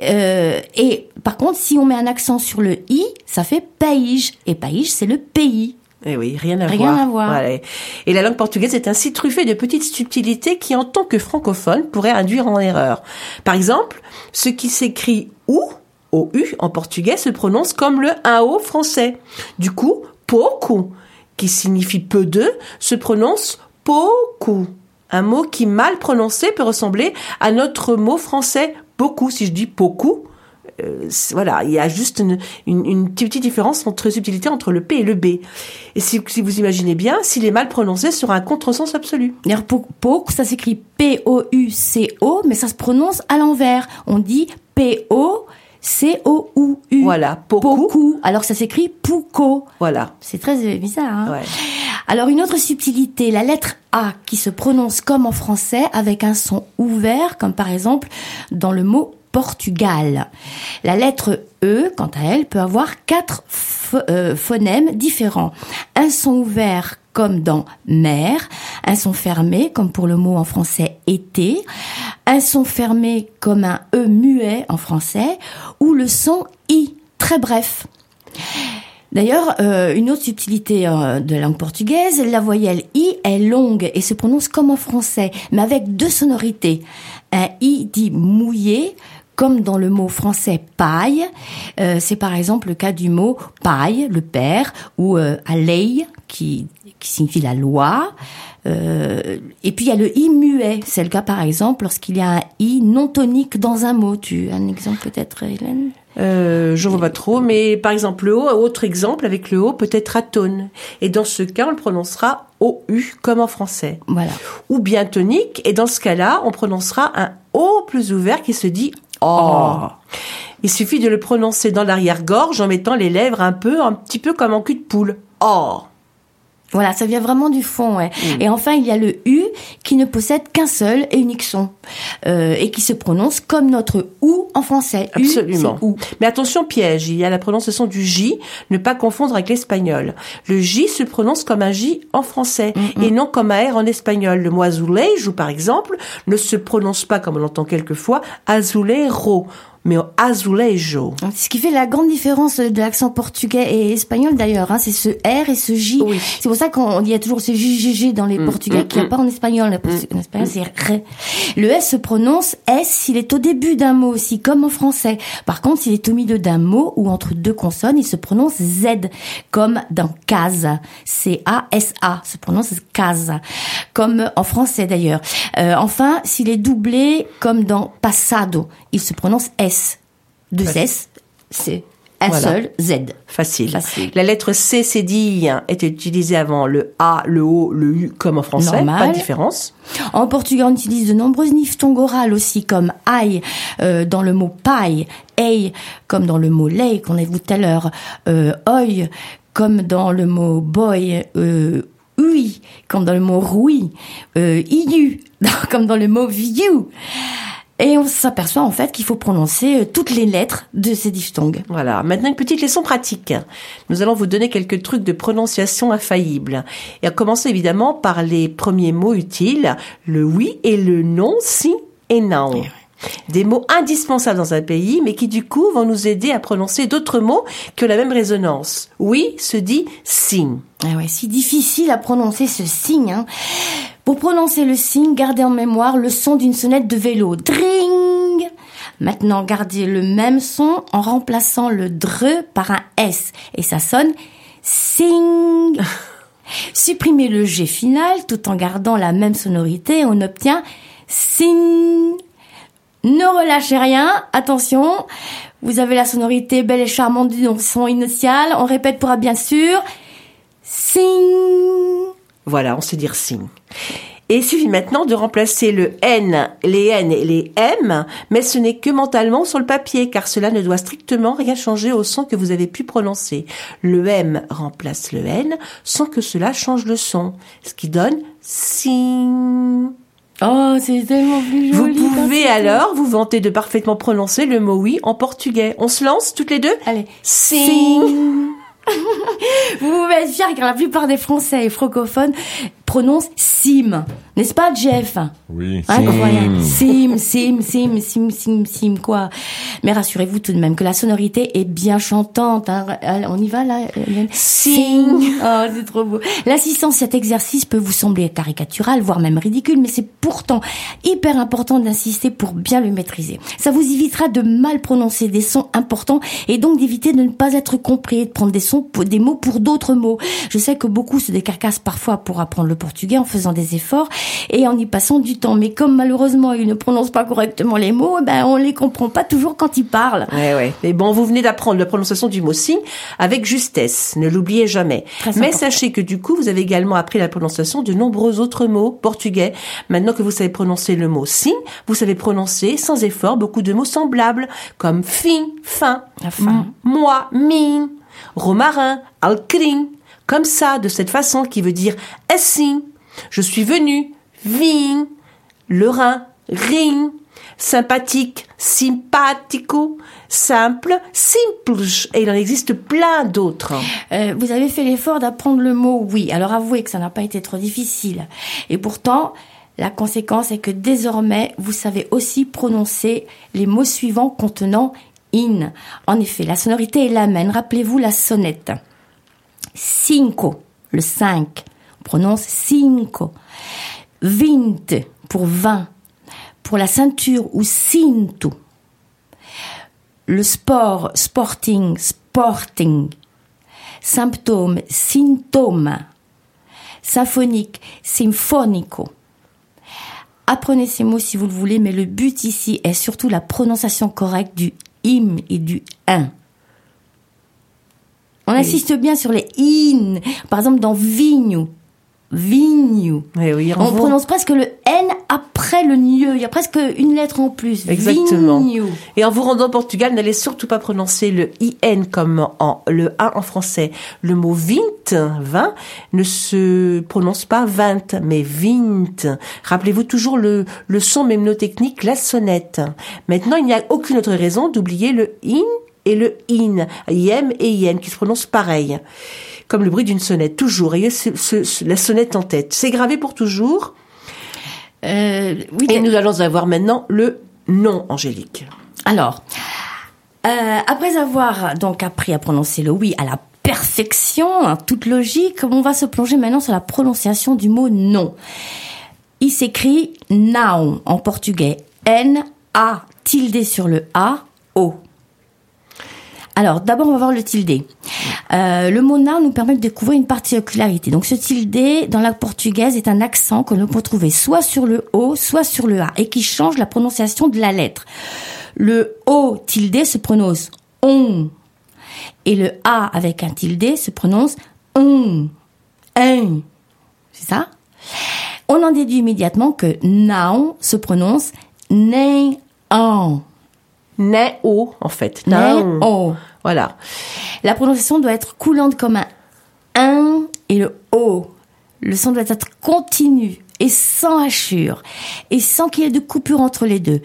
Euh, et par contre, si on met un accent sur le i, ça fait paige. Et paige, c'est le pays. Eh oui, rien à Rien voir. à voir. Voilà. Et la langue portugaise est ainsi truffée de petites subtilités qui, en tant que francophone, pourraient induire en erreur. Par exemple, ce qui s'écrit ou, au U en portugais, se prononce comme le un O français. Du coup, pouco, qui signifie peu de, se prononce pouco. Un mot qui, mal prononcé, peut ressembler à notre mot français beaucoup. Si je dis beaucoup, euh, voilà, il y a juste une, une, une petite différence entre subtilité entre le P et le B. Et si, si vous imaginez bien, s'il est mal prononcé, sur un contresens absolu. D'ailleurs, po- Pouco, ça s'écrit P-O-U-C-O, mais ça se prononce à l'envers. On dit P-O-C-O-U-U. Voilà, pouco. Pouco. Alors ça s'écrit Pouco. Voilà. C'est très bizarre. Hein Ouais. Alors une autre subtilité, la lettre A qui se prononce comme en français avec un son ouvert, comme par exemple dans le mot Portugal. La lettre E, quant à elle, peut avoir quatre euh, phonèmes différents. Un son ouvert comme dans mer, un son fermé comme pour le mot en français été, un son fermé comme un E muet en français, ou le son I, très bref. D'ailleurs, euh, une autre subtilité euh, de la langue portugaise, la voyelle i est longue et se prononce comme en français, mais avec deux sonorités. Un i dit mouillé, comme dans le mot français paille. Euh, C'est par exemple le cas du mot paille, le père, ou euh, a lei, qui, qui signifie la loi. Euh, et puis il y a le i muet. C'est le cas par exemple lorsqu'il y a un i non tonique dans un mot. Tu as un exemple peut-être, Hélène? Euh, je vois pas trop, mais par exemple le O, autre exemple avec le O peut être atone. Et dans ce cas, on le prononcera OU comme en français. Voilà. Ou bien tonique, et dans ce cas-là, on prononcera un O plus ouvert qui se dit O. Il suffit de le prononcer dans l'arrière-gorge en mettant les lèvres un peu, un petit peu comme en cul de poule. Or. Voilà, ça vient vraiment du fond. Ouais. Et enfin, il y a le U qui ne possède qu'un seul et unique son euh, et qui se prononce comme notre OU en français. Absolument. OU. Mais attention piège, il y a la prononciation du J, ne pas confondre avec l'espagnol. Le J se prononce comme un J en français et non comme un R en espagnol. Le mot azulejo, par exemple, ne se prononce pas comme on l'entend quelquefois, azulejo, mais azulejo. Ce qui fait la grande différence de l'accent portugais et espagnol d'ailleurs, hein, c'est ce R et ce J. Oui. C'est pour ça qu'on il y a toujours ce JJJ dans les portugais qu'il n'y a pas en espagnol. En espagnol, c'est R. Le S se prononce S s'il est au début d'un mot aussi, comme en français. Par contre, s'il est au milieu d'un mot ou entre deux consonnes, il se prononce Z, comme dans casa. C-A-S-A, se prononce casa. Comme en français d'ailleurs. Euh, enfin, s'il est doublé, comme dans passado, il se prononce S. Deux S, c'est un Voilà. seul Z. Facile. Facile. La lettre C cédille était utilisée avant le A, le O, le U comme en français. Normal. Pas de différence. En portugais, on utilise de nombreuses diphtongues orales aussi, comme aïe euh, dans le mot paille, ei comme dans le mot lei qu'on a vu tout à l'heure, euh, oi comme dans le mot boy, euh, ui comme dans le mot rouille, euh, iu comme dans le mot viu. Et on s'aperçoit en fait qu'il faut prononcer euh, toutes les lettres de ces diphtongues. Voilà. Maintenant, une petite leçon pratique. Nous allons vous donner quelques trucs de prononciation infaillibles. Et à commencer évidemment par les premiers mots utiles, le oui et le non, si et non. Des mots indispensables dans un pays, mais qui du coup vont nous aider à prononcer d'autres mots qui ont la même résonance. Oui se dit si. Ah ouais, si difficile à prononcer ce signe. Hein. Pour prononcer le signe, gardez en mémoire le son d'une sonnette de vélo. Dring Maintenant, gardez le même son en remplaçant le dre par un S. Et ça sonne sing. Supprimez le G final tout en gardant la même sonorité. On obtient sing. Ne relâchez rien, attention. Vous avez la sonorité belle et charmante du son initial. On répète pour bien sûr. Sing. Voilà, on sait dire si. Et il suffit maintenant de remplacer le N, les N et les M, mais ce n'est que mentalement sur le papier, car cela ne doit strictement rien changer au son que vous avez pu prononcer. Le M remplace le N sans que cela change le son, ce qui donne sing. Oh, c'est tellement plus Vous joli. quand pouvez alors vous vanter de parfaitement prononcer le mot oui en portugais. On se lance toutes les deux? Allez. Sing. Vous pouvez être fiers car la plupart des Français et francophones prononcent sim. N'est-ce pas, Jeff Oui. Incroyable. Sim, sim, sim, sim, sim, sim, quoi. Mais rassurez-vous tout de même que la sonorité est bien chantante. hein. Allez, On y va là Sing. Oh, c'est trop beau. L'assistance à cet exercice peut vous sembler caricatural, voire même ridicule, mais c'est pourtant hyper important d'insister pour bien le maîtriser. Ça vous évitera de mal prononcer des sons importants et donc d'éviter de ne pas être compris et de prendre des sons, des mots pour d'autres mots. Je sais que beaucoup se décarcassent parfois pour apprendre le portugais en faisant des efforts et en y passant du temps. Mais comme malheureusement ils ne prononcent pas correctement les mots, eh ben on les comprend pas toujours quand ils parlent. Ouais, ouais. Mais bon, vous venez d'apprendre la prononciation du mot signe avec justesse. Ne l'oubliez jamais. Très Mais important. sachez que du coup, vous avez également appris la prononciation de nombreux autres mots portugais. Maintenant que vous savez prononcer le mot signe, vous savez prononcer sans effort beaucoup de mots semblables comme fin, fin, moi, mim, romarin, alcrin. Comme ça, de cette façon qui veut dire assim. Je suis venu, vim, le rein, ring, sympathique, simpatico, simple, simples. Et il en existe plein d'autres. Euh, vous avez fait l'effort d'apprendre le mot oui. Alors avouez que ça n'a pas été trop difficile. Et pourtant, la conséquence est que désormais, vous savez aussi prononcer les mots suivants contenant in. En effet, la sonorité est la même. Rappelez-vous la sonnette. Cinco, le 5. On prononce cinco. Vinte, pour 20. Pour la ceinture ou cinto. Le sport, sporting, sporting. Symptôme, symptôme. Symphonique, symphonico. Apprenez ces mots si vous le voulez, mais le but ici est surtout la prononciation correcte du im et du in. On insiste bien sur les in. Par exemple, dans vigno. Vigno. Oui, oui, On prononce presque le N après le nieu, il y a presque une lettre en plus. Exactement. Et en vous rendant au Portugal, n'allez surtout pas prononcer le IN comme en, le A en français. Le mot vint, 20, ne se prononce pas 20, mais vint. Rappelez-vous toujours le, le son mémnotechnique, la sonnette. Maintenant, il n'y a aucune autre raison d'oublier le IN et le IN, IM et IN, qui se prononcent pareil. Comme le bruit d'une sonnette, toujours. Ayez ce- ce- ce- la sonnette en tête. C'est gravé pour toujours. Euh, oui, Et nous allons avoir maintenant le nom, Angélique. Alors, euh, après avoir donc appris à prononcer le oui à la perfection, en toute logique, on va se plonger maintenant sur la prononciation du mot non. Il s'écrit não en portugais. N-A tilde sur le A, O. Alors, d'abord, on va voir le tilde. Euh, le mot now nous permet de découvrir une particularité. Donc, ce tilde, dans la portugaise, est un accent que l'on peut trouver soit sur le O, soit sur le A, et qui change la prononciation de la lettre. Le O tilde se prononce on, et le A avec un tilde se prononce on, un. C'est ça? On en déduit immédiatement que now se prononce nei, Nao, en fait. Nei, Nao. o. Voilà. La prononciation doit être coulante comme un 1 et le O. Le son doit être continu et sans hachure et sans qu'il y ait de coupure entre les deux.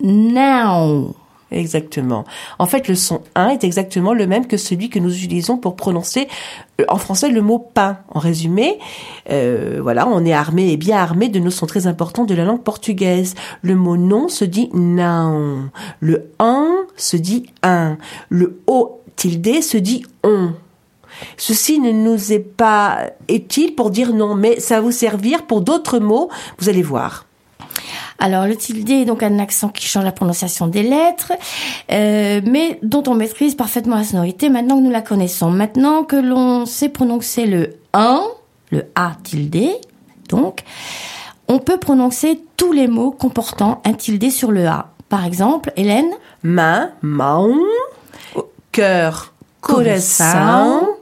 Now. Exactement. En fait, le son 1 est exactement le même que celui que nous utilisons pour prononcer euh, en français le mot pain. En résumé, euh, voilà, on est armé et bien armé de nos sons très importants de la langue portugaise. Le mot non se dit non. Le un se dit un. Le o tilde se dit on. Ceci ne nous est pas utile pour dire non, mais ça va vous servir pour d'autres mots. Vous allez voir. Alors le tilde est donc un accent qui change la prononciation des lettres, euh, mais dont on maîtrise parfaitement la sonorité maintenant que nous la connaissons. Maintenant que l'on sait prononcer le 1, le A tilde, donc, on peut prononcer tous les mots comportant un tilde sur le A. Par exemple, Hélène, main, mão, cœur, coração,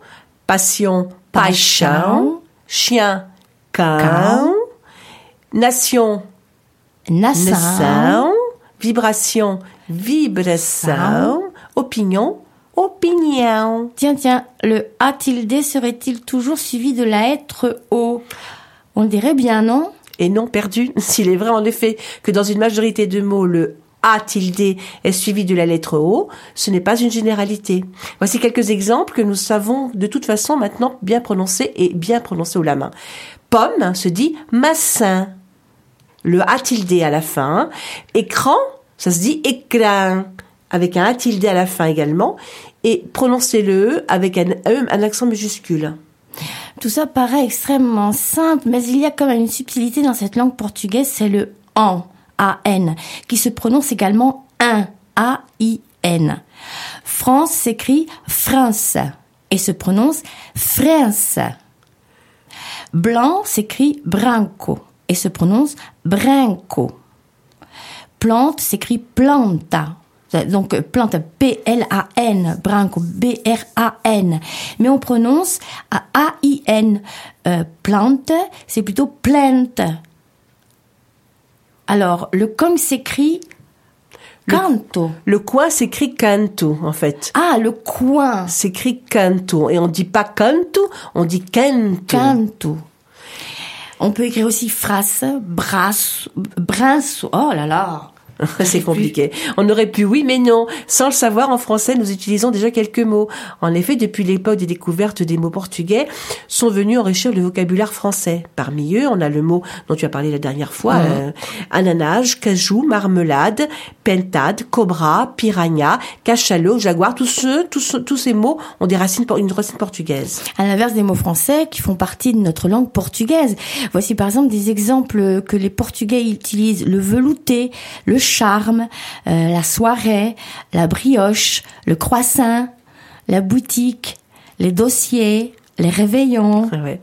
passion, paixão, chien, cão, nation, nação, vibration, vibração, opinion, opinion. Tiens, tiens, le A tilde serait-il toujours suivi de la lettre O? On dirait bien, non? Et non perdu, s'il est vrai en effet que dans une majorité de mots, le A tilde est suivi de la lettre O, ce n'est pas une généralité. Voici quelques exemples que nous savons de toute façon maintenant bien prononcer et bien prononcer au la main. Pomme se dit massin. Le A tilde à la fin. Écran, ça se dit écran. Avec un A tilde à la fin également. Et prononcez le E avec un un accent majuscule. Tout ça paraît extrêmement simple, mais il y a quand même une subtilité dans cette langue portugaise, c'est le an, A-N, qui se prononce également un, A-I-N. France s'écrit France et se prononce France. Blanc s'écrit branco et se prononce branco. Plante s'écrit planta. Donc plante P-L-A-N, branco B-R-A-N. Mais on prononce A-I-N. Euh, plante, c'est plutôt plante. Alors, le com s'écrit canto. Le coin s'écrit canto, en fait. Ah, le coin. s'écrit canto. Et on dit pas canto, on dit canto. Canto. On peut écrire aussi phrase, brasse, brince. Oh là là. C'est compliqué. On aurait pu, oui, mais non. Sans le savoir, en français, nous utilisons déjà quelques mots. En effet, depuis l'époque des découvertes des mots portugais, sont venus enrichir le vocabulaire français. Parmi eux, on a le mot dont tu as parlé la dernière fois, euh, ananas, cajou, marmelade, pentade, cobra, piranha, cachalot, jaguar. Tous ceux, tous, ces mots ont des racines, une racine portugaise. À l'inverse des mots français qui font partie de notre langue portugaise. Voici par exemple des exemples que les Portugais utilisent. Le velouté, le charme, euh, la soirée, la brioche, le croissant, la boutique, les dossiers, les réveillons. Ah ouais.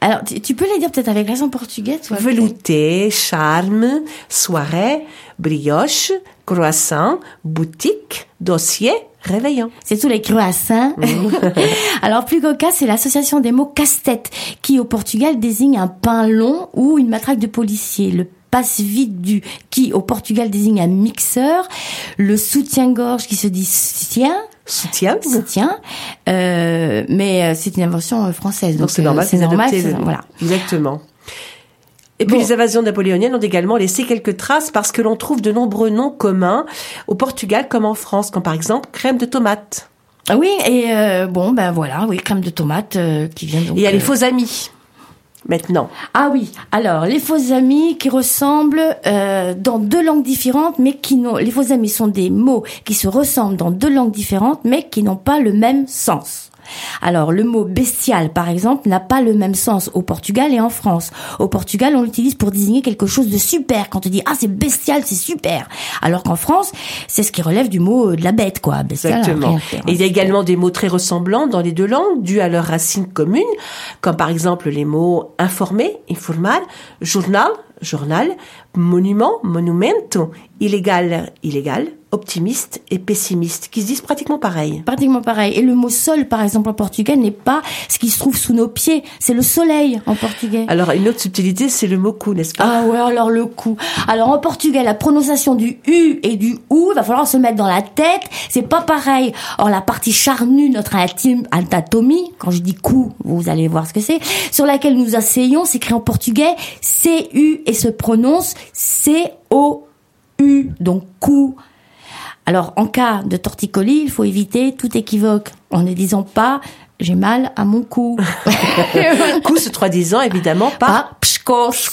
Alors, tu, tu peux les dire peut-être avec l'accent portugais, toi Velouté, charme, soirée, brioche, croissant, boutique, dossier, réveillon. C'est tous les croissants. Alors, plus cocasse, c'est l'association des mots casse-tête, qui au Portugal désigne un pain long ou une matraque de policier. Le passe-vide du, qui au Portugal désigne un mixeur, le soutien-gorge qui se dit soutien, Soutien. soutien, euh, mais euh, c'est une invention euh, française. Donc c'est euh, normal, c'est normal, c'est- le- voilà. Exactement. Et puis Bon. les invasions napoléoniennes ont également laissé quelques traces parce que l'on trouve de nombreux noms communs au Portugal comme en France, comme par exemple crème de tomate. Ah oui, et euh, bon, ben voilà, oui, crème de tomate euh, qui vient donc. Et il y a les faux amis. Maintenant. Ah oui, alors les faux amis qui ressemblent euh, dans deux langues différentes, mais qui n'ont. Les faux amis sont des mots qui se ressemblent dans deux langues différentes, mais qui n'ont pas le même sens. Alors le mot bestial, par exemple, n'a pas le même sens au Portugal et en France. Au Portugal, on l'utilise pour désigner quelque chose de super. Quand on dit ah c'est bestial, c'est super. Alors qu'en France, c'est ce qui relève du mot euh, de la bête, quoi. Bestial, Exactement. Et il y a également des mots très ressemblants dans les deux langues, dus à leurs racines communes, comme par exemple les mots informé, informal, journal, journal, monument, monumento, illégal, illégal, optimiste et pessimiste, qui se disent pratiquement pareil. Pratiquement pareil. Et le mot sol, par exemple, en portugais, n'est pas ce qui se trouve sous nos pieds. C'est le soleil en portugais. Alors une autre subtilité, c'est le mot coup, n'est-ce pas? Ah ouais, alors le coup. Alors en portugais, la prononciation du U et du OU, il va falloir se mettre dans la tête. C'est pas pareil. Or la partie charnue, notre anatomie, quand je dis cou, vous allez voir ce que c'est, sur laquelle nous asseyons, s'écrit en portugais C-U et se prononce C-O-U. Donc cou. Alors en cas de torticolis, il faut éviter tout équivoque en ne disant pas j'ai mal à mon cou. Coup se traduisant évidemment par.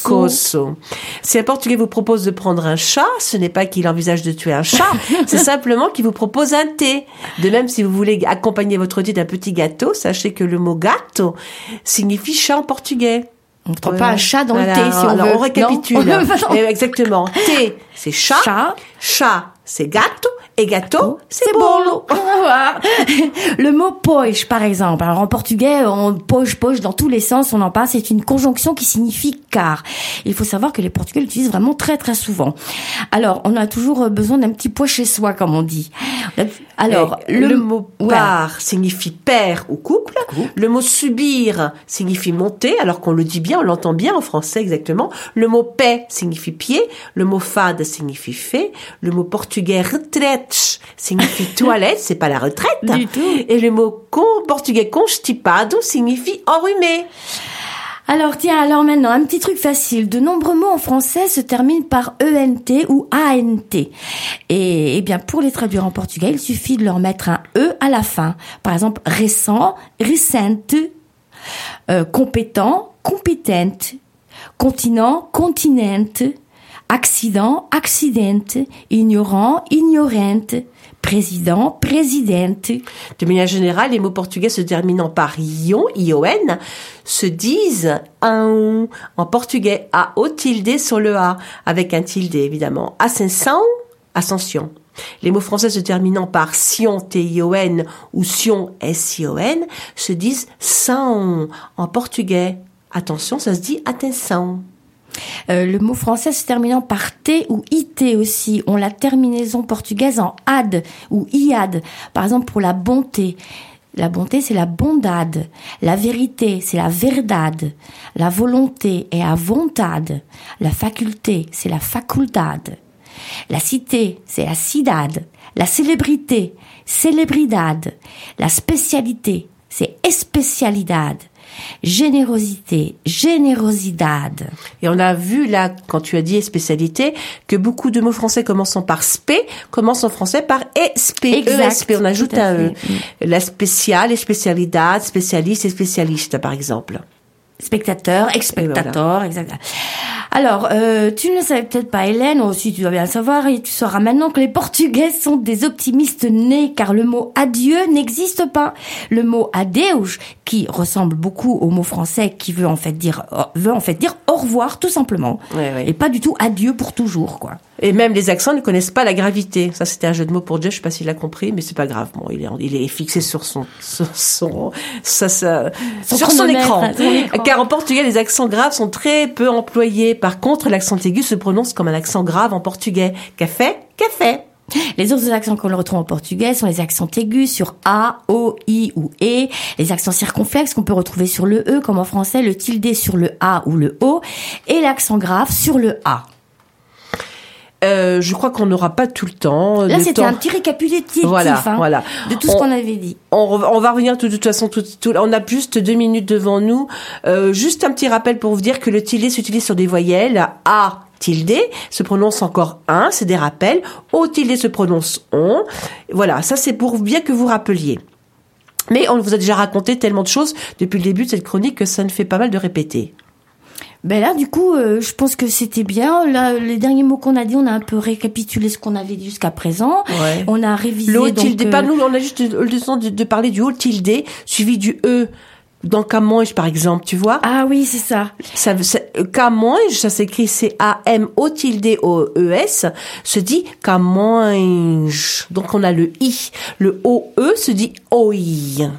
Coso. Si un Portugais vous propose de prendre un chat, ce n'est pas qu'il envisage de tuer un chat, c'est simplement qu'il vous propose un thé. De même, si vous voulez accompagner votre thé d'un petit gâteau, sachez que le mot gâteau signifie chat en portugais. On ne prend pas un chat dans Voilà. le thé si on Alors, veut. on récapitule. Non. Exactement. Thé, c'est chat. Chat. Chat, c'est gâteau. Et gâteau, c'est bolo. Le mot poche, par exemple. Alors en portugais, on poche, poche dans tous les sens, on en parle. C'est une conjonction qui signifie car. Il faut savoir que les Portugais l'utilisent vraiment très très souvent. Alors, on a toujours besoin d'un petit poids chez soi, comme on dit. Alors, le, mot Ouais. par signifie père ou couple. Le mot subir signifie monter, alors qu'on le dit bien, on l'entend bien en français exactement. Le mot paix signifie pied. Le mot fade signifie fait. Le mot portugais retraite signifie toilette, c'est pas la retraite. Du tout. Et le mot con, portugais constipado signifie enrhumé. Alors tiens, alors maintenant, un petit truc facile. De nombreux mots en français se terminent par ENT ou ANT. Et, eh bien, pour les traduire en portugais, il suffit de leur mettre un E à la fin. Par exemple, récent, recente, euh, compétent, competente, continent, continente, accident, accidente, ignorant, ignorante, président, présidente. De manière générale, les mots portugais se terminant par ion, ion, se disent un en portugais a o tilde sur le a, avec un tilde évidemment. Ascension, ascension. Les mots français se terminant par sion, t-i-o-n ou sion, s-i-o-n, se disent são en portugais. Attention, ça se dit attention. Euh, le mot français se terminant par T ou IT aussi. On la terminaison portugaise en ad ou iad. Par exemple, pour la bonté. La bonté, c'est la bondade. La vérité, c'est la verdade. La volonté est à vontade. La faculté, c'est la facultad. La cité, c'est la cidade. La célébrité, célébridad. La spécialité, c'est especialidad. Générosité, générosidad. Et on a vu là, quand tu as dit spécialité, que beaucoup de mots français commençant par spé commencent en français par esp. Exact, ESP. On ajoute un E. La spéciale, spécialidad, spécialiste et spécialiste, par exemple. Spectateur, ex-spectateur, exact. Alors, euh, tu ne le savais peut-être pas, Hélène, aussi tu dois bien le savoir, et tu sauras maintenant que les Portugais sont des optimistes nés, car le mot adieu n'existe pas. Le mot adeus, qui ressemble beaucoup au mot français, qui veut en fait dire, veut en fait dire au revoir, tout simplement. Ouais, ouais. Et pas du tout adieu pour toujours, quoi. Et même les accents ne connaissent pas la gravité. Ça, c'était un jeu de mots pour Dieu. Je sais pas s'il a compris, mais c'est pas grave. Bon, il est, il est fixé sur son, sur son, ça, ça, sur son écran. son écran. Car en portugais, les accents graves sont très peu employés. Par contre, l'accent aigu se prononce comme un accent grave en portugais. Café, café. Les autres accents qu'on retrouve en portugais sont les accents aigus sur A, O, I ou E, les accents circonflexes qu'on peut retrouver sur le E, comme en français, le tilde sur le A ou le O, et l'accent grave sur le A. Euh, je crois qu'on n'aura pas tout le temps. Là, c'était temps- un petit récapitulatif Voilà, hein, voilà. de tout ce On- qu'on avait dit. On, va revenir de toute façon. Tout, tout- on a juste deux minutes devant nous. Euh, juste un petit rappel pour vous dire que le tilde s'utilise sur des voyelles. A tilde se prononce encore un, c'est des rappels. O tilde se prononce on. Voilà, ça c'est pour bien que vous rappeliez. Mais on vous a déjà raconté tellement de choses depuis le début de cette chronique que ça ne fait pas mal de répéter. Ben là, du coup, euh, je pense que c'était bien. Là, les derniers mots qu'on a dit, on a un peu récapitulé ce qu'on avait dit jusqu'à présent. Ouais. On a révisé. Le haut tilde, euh, pas nous, on a juste le temps de, de parler du haut tilde suivi du e dans Camonge par exemple, tu vois. Ah oui, c'est ça. Ça, ça, Camonge, ça s'écrit C-A-M-O tilde O-E-S, se dit Camonge. Donc on a le I. Le O-E se dit OI.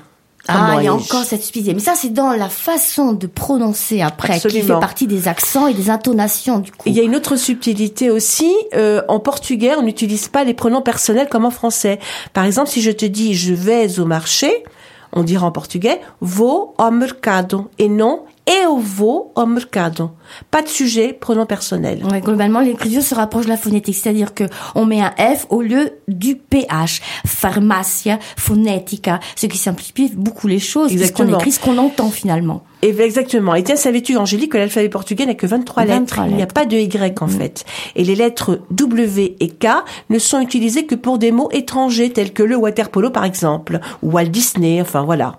Ah, il y a encore cette subtilité. Mais ça, c'est dans la façon de prononcer après, qui Absolument. fait partie des accents et des intonations, du coup. Il y a une autre subtilité aussi. euh, en portugais, on n'utilise pas les pronoms personnels comme en français. Par exemple, si je te dis je vais au marché, on dira en portugais vou ao mercado et non eu vou ao mercado. Pas de sujet, pronom personnel. Ouais, globalement, l'écriture se rapproche de la phonétique, c'est-à-dire que on met un F au lieu du PH. Pharmacia, phonética, ce qui simplifie beaucoup les choses, puisqu'on écrit ce qu'on entend finalement. Et exactement. Et tiens, savais-tu, Angélique, que l'alphabet portugais n'a que 23, 23 lettres. Il n'y a pas de Y, en fait. Et les lettres W et K ne sont utilisées que pour des mots étrangers, tels que le water polo, par exemple, ou Walt Disney, enfin voilà.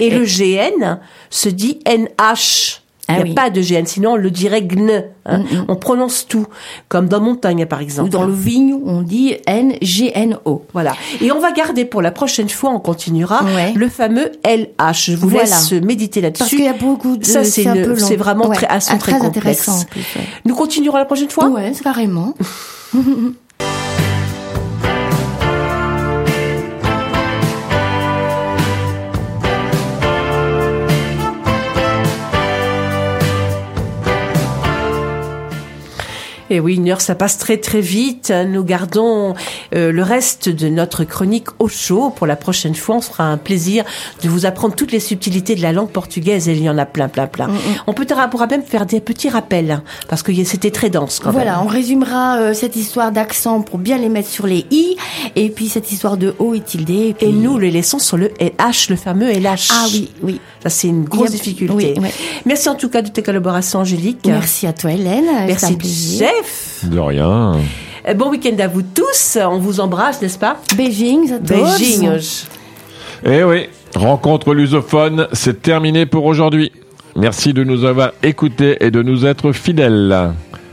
Et, Et- le GN se dit NH. Ah Il n'y a oui. pas de GN, sinon on le dirait GN. hein. Mm, mm. On prononce tout, comme dans montagne, par exemple. Ou dans le vigne, on dit N-G-N-O. Voilà. Et on va garder pour la prochaine fois, on continuera, Ouais. le fameux LH. Je vous Voilà. laisse méditer là-dessus. Parce qu'il y a beaucoup de... Ça, c'est vraiment Ouais, très, son ah, très, très complexe. intéressant en plus. Ouais, Nous continuerons la prochaine fois? Ouais, carrément. Et oui, une heure, ça passe très très vite. Nous gardons euh, le reste de notre chronique au chaud pour la prochaine fois. On se fera un plaisir de vous apprendre toutes les subtilités de la langue portugaise. Et il y en a plein, plein, plein. Mm, On peut pourra même faire des petits rappels hein, parce que c'était très dense quand Voilà, même. on résumera euh, cette histoire d'accent pour bien les mettre sur les i, et puis cette histoire de O et tilde. Et, puis- Et nous les laissons sur le LH, le fameux LH. Ah oui, oui. Ça, c'est une grosse difficulté. oui, ouais. Merci en tout cas de tes collaborations, Angélique. Merci à toi, Hélène. Merci, De rien. Euh, Bon week-end à vous tous. On vous embrasse, n'est-ce pas? Beijinhos à tous. Beijinhos. Eh oui, rencontre lusophone, c'est terminé pour aujourd'hui. Merci de nous avoir écoutés et de nous être fidèles.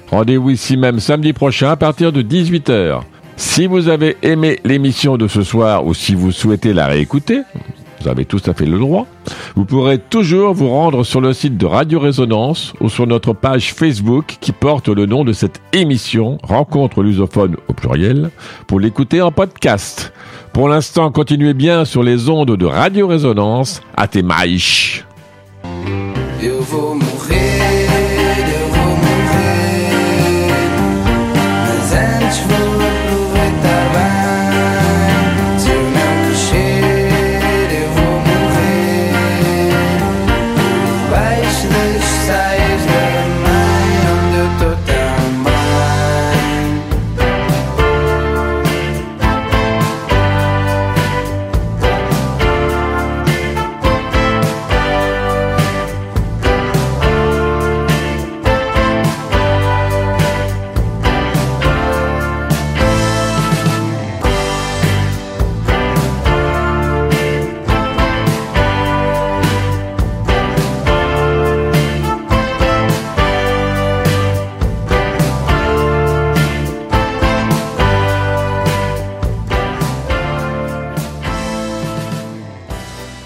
Rendez-vous ici même samedi prochain à partir de 18h. Si vous avez aimé l'émission de ce soir ou si vous souhaitez la réécouter, vous avez tout à fait le droit, vous pourrez toujours vous rendre sur le site de Radio Résonance ou sur notre page Facebook qui porte le nom de cette émission, Rencontre lusophone au pluriel, pour l'écouter en podcast. Pour l'instant, continuez bien sur les ondes de Radio Résonance. À tes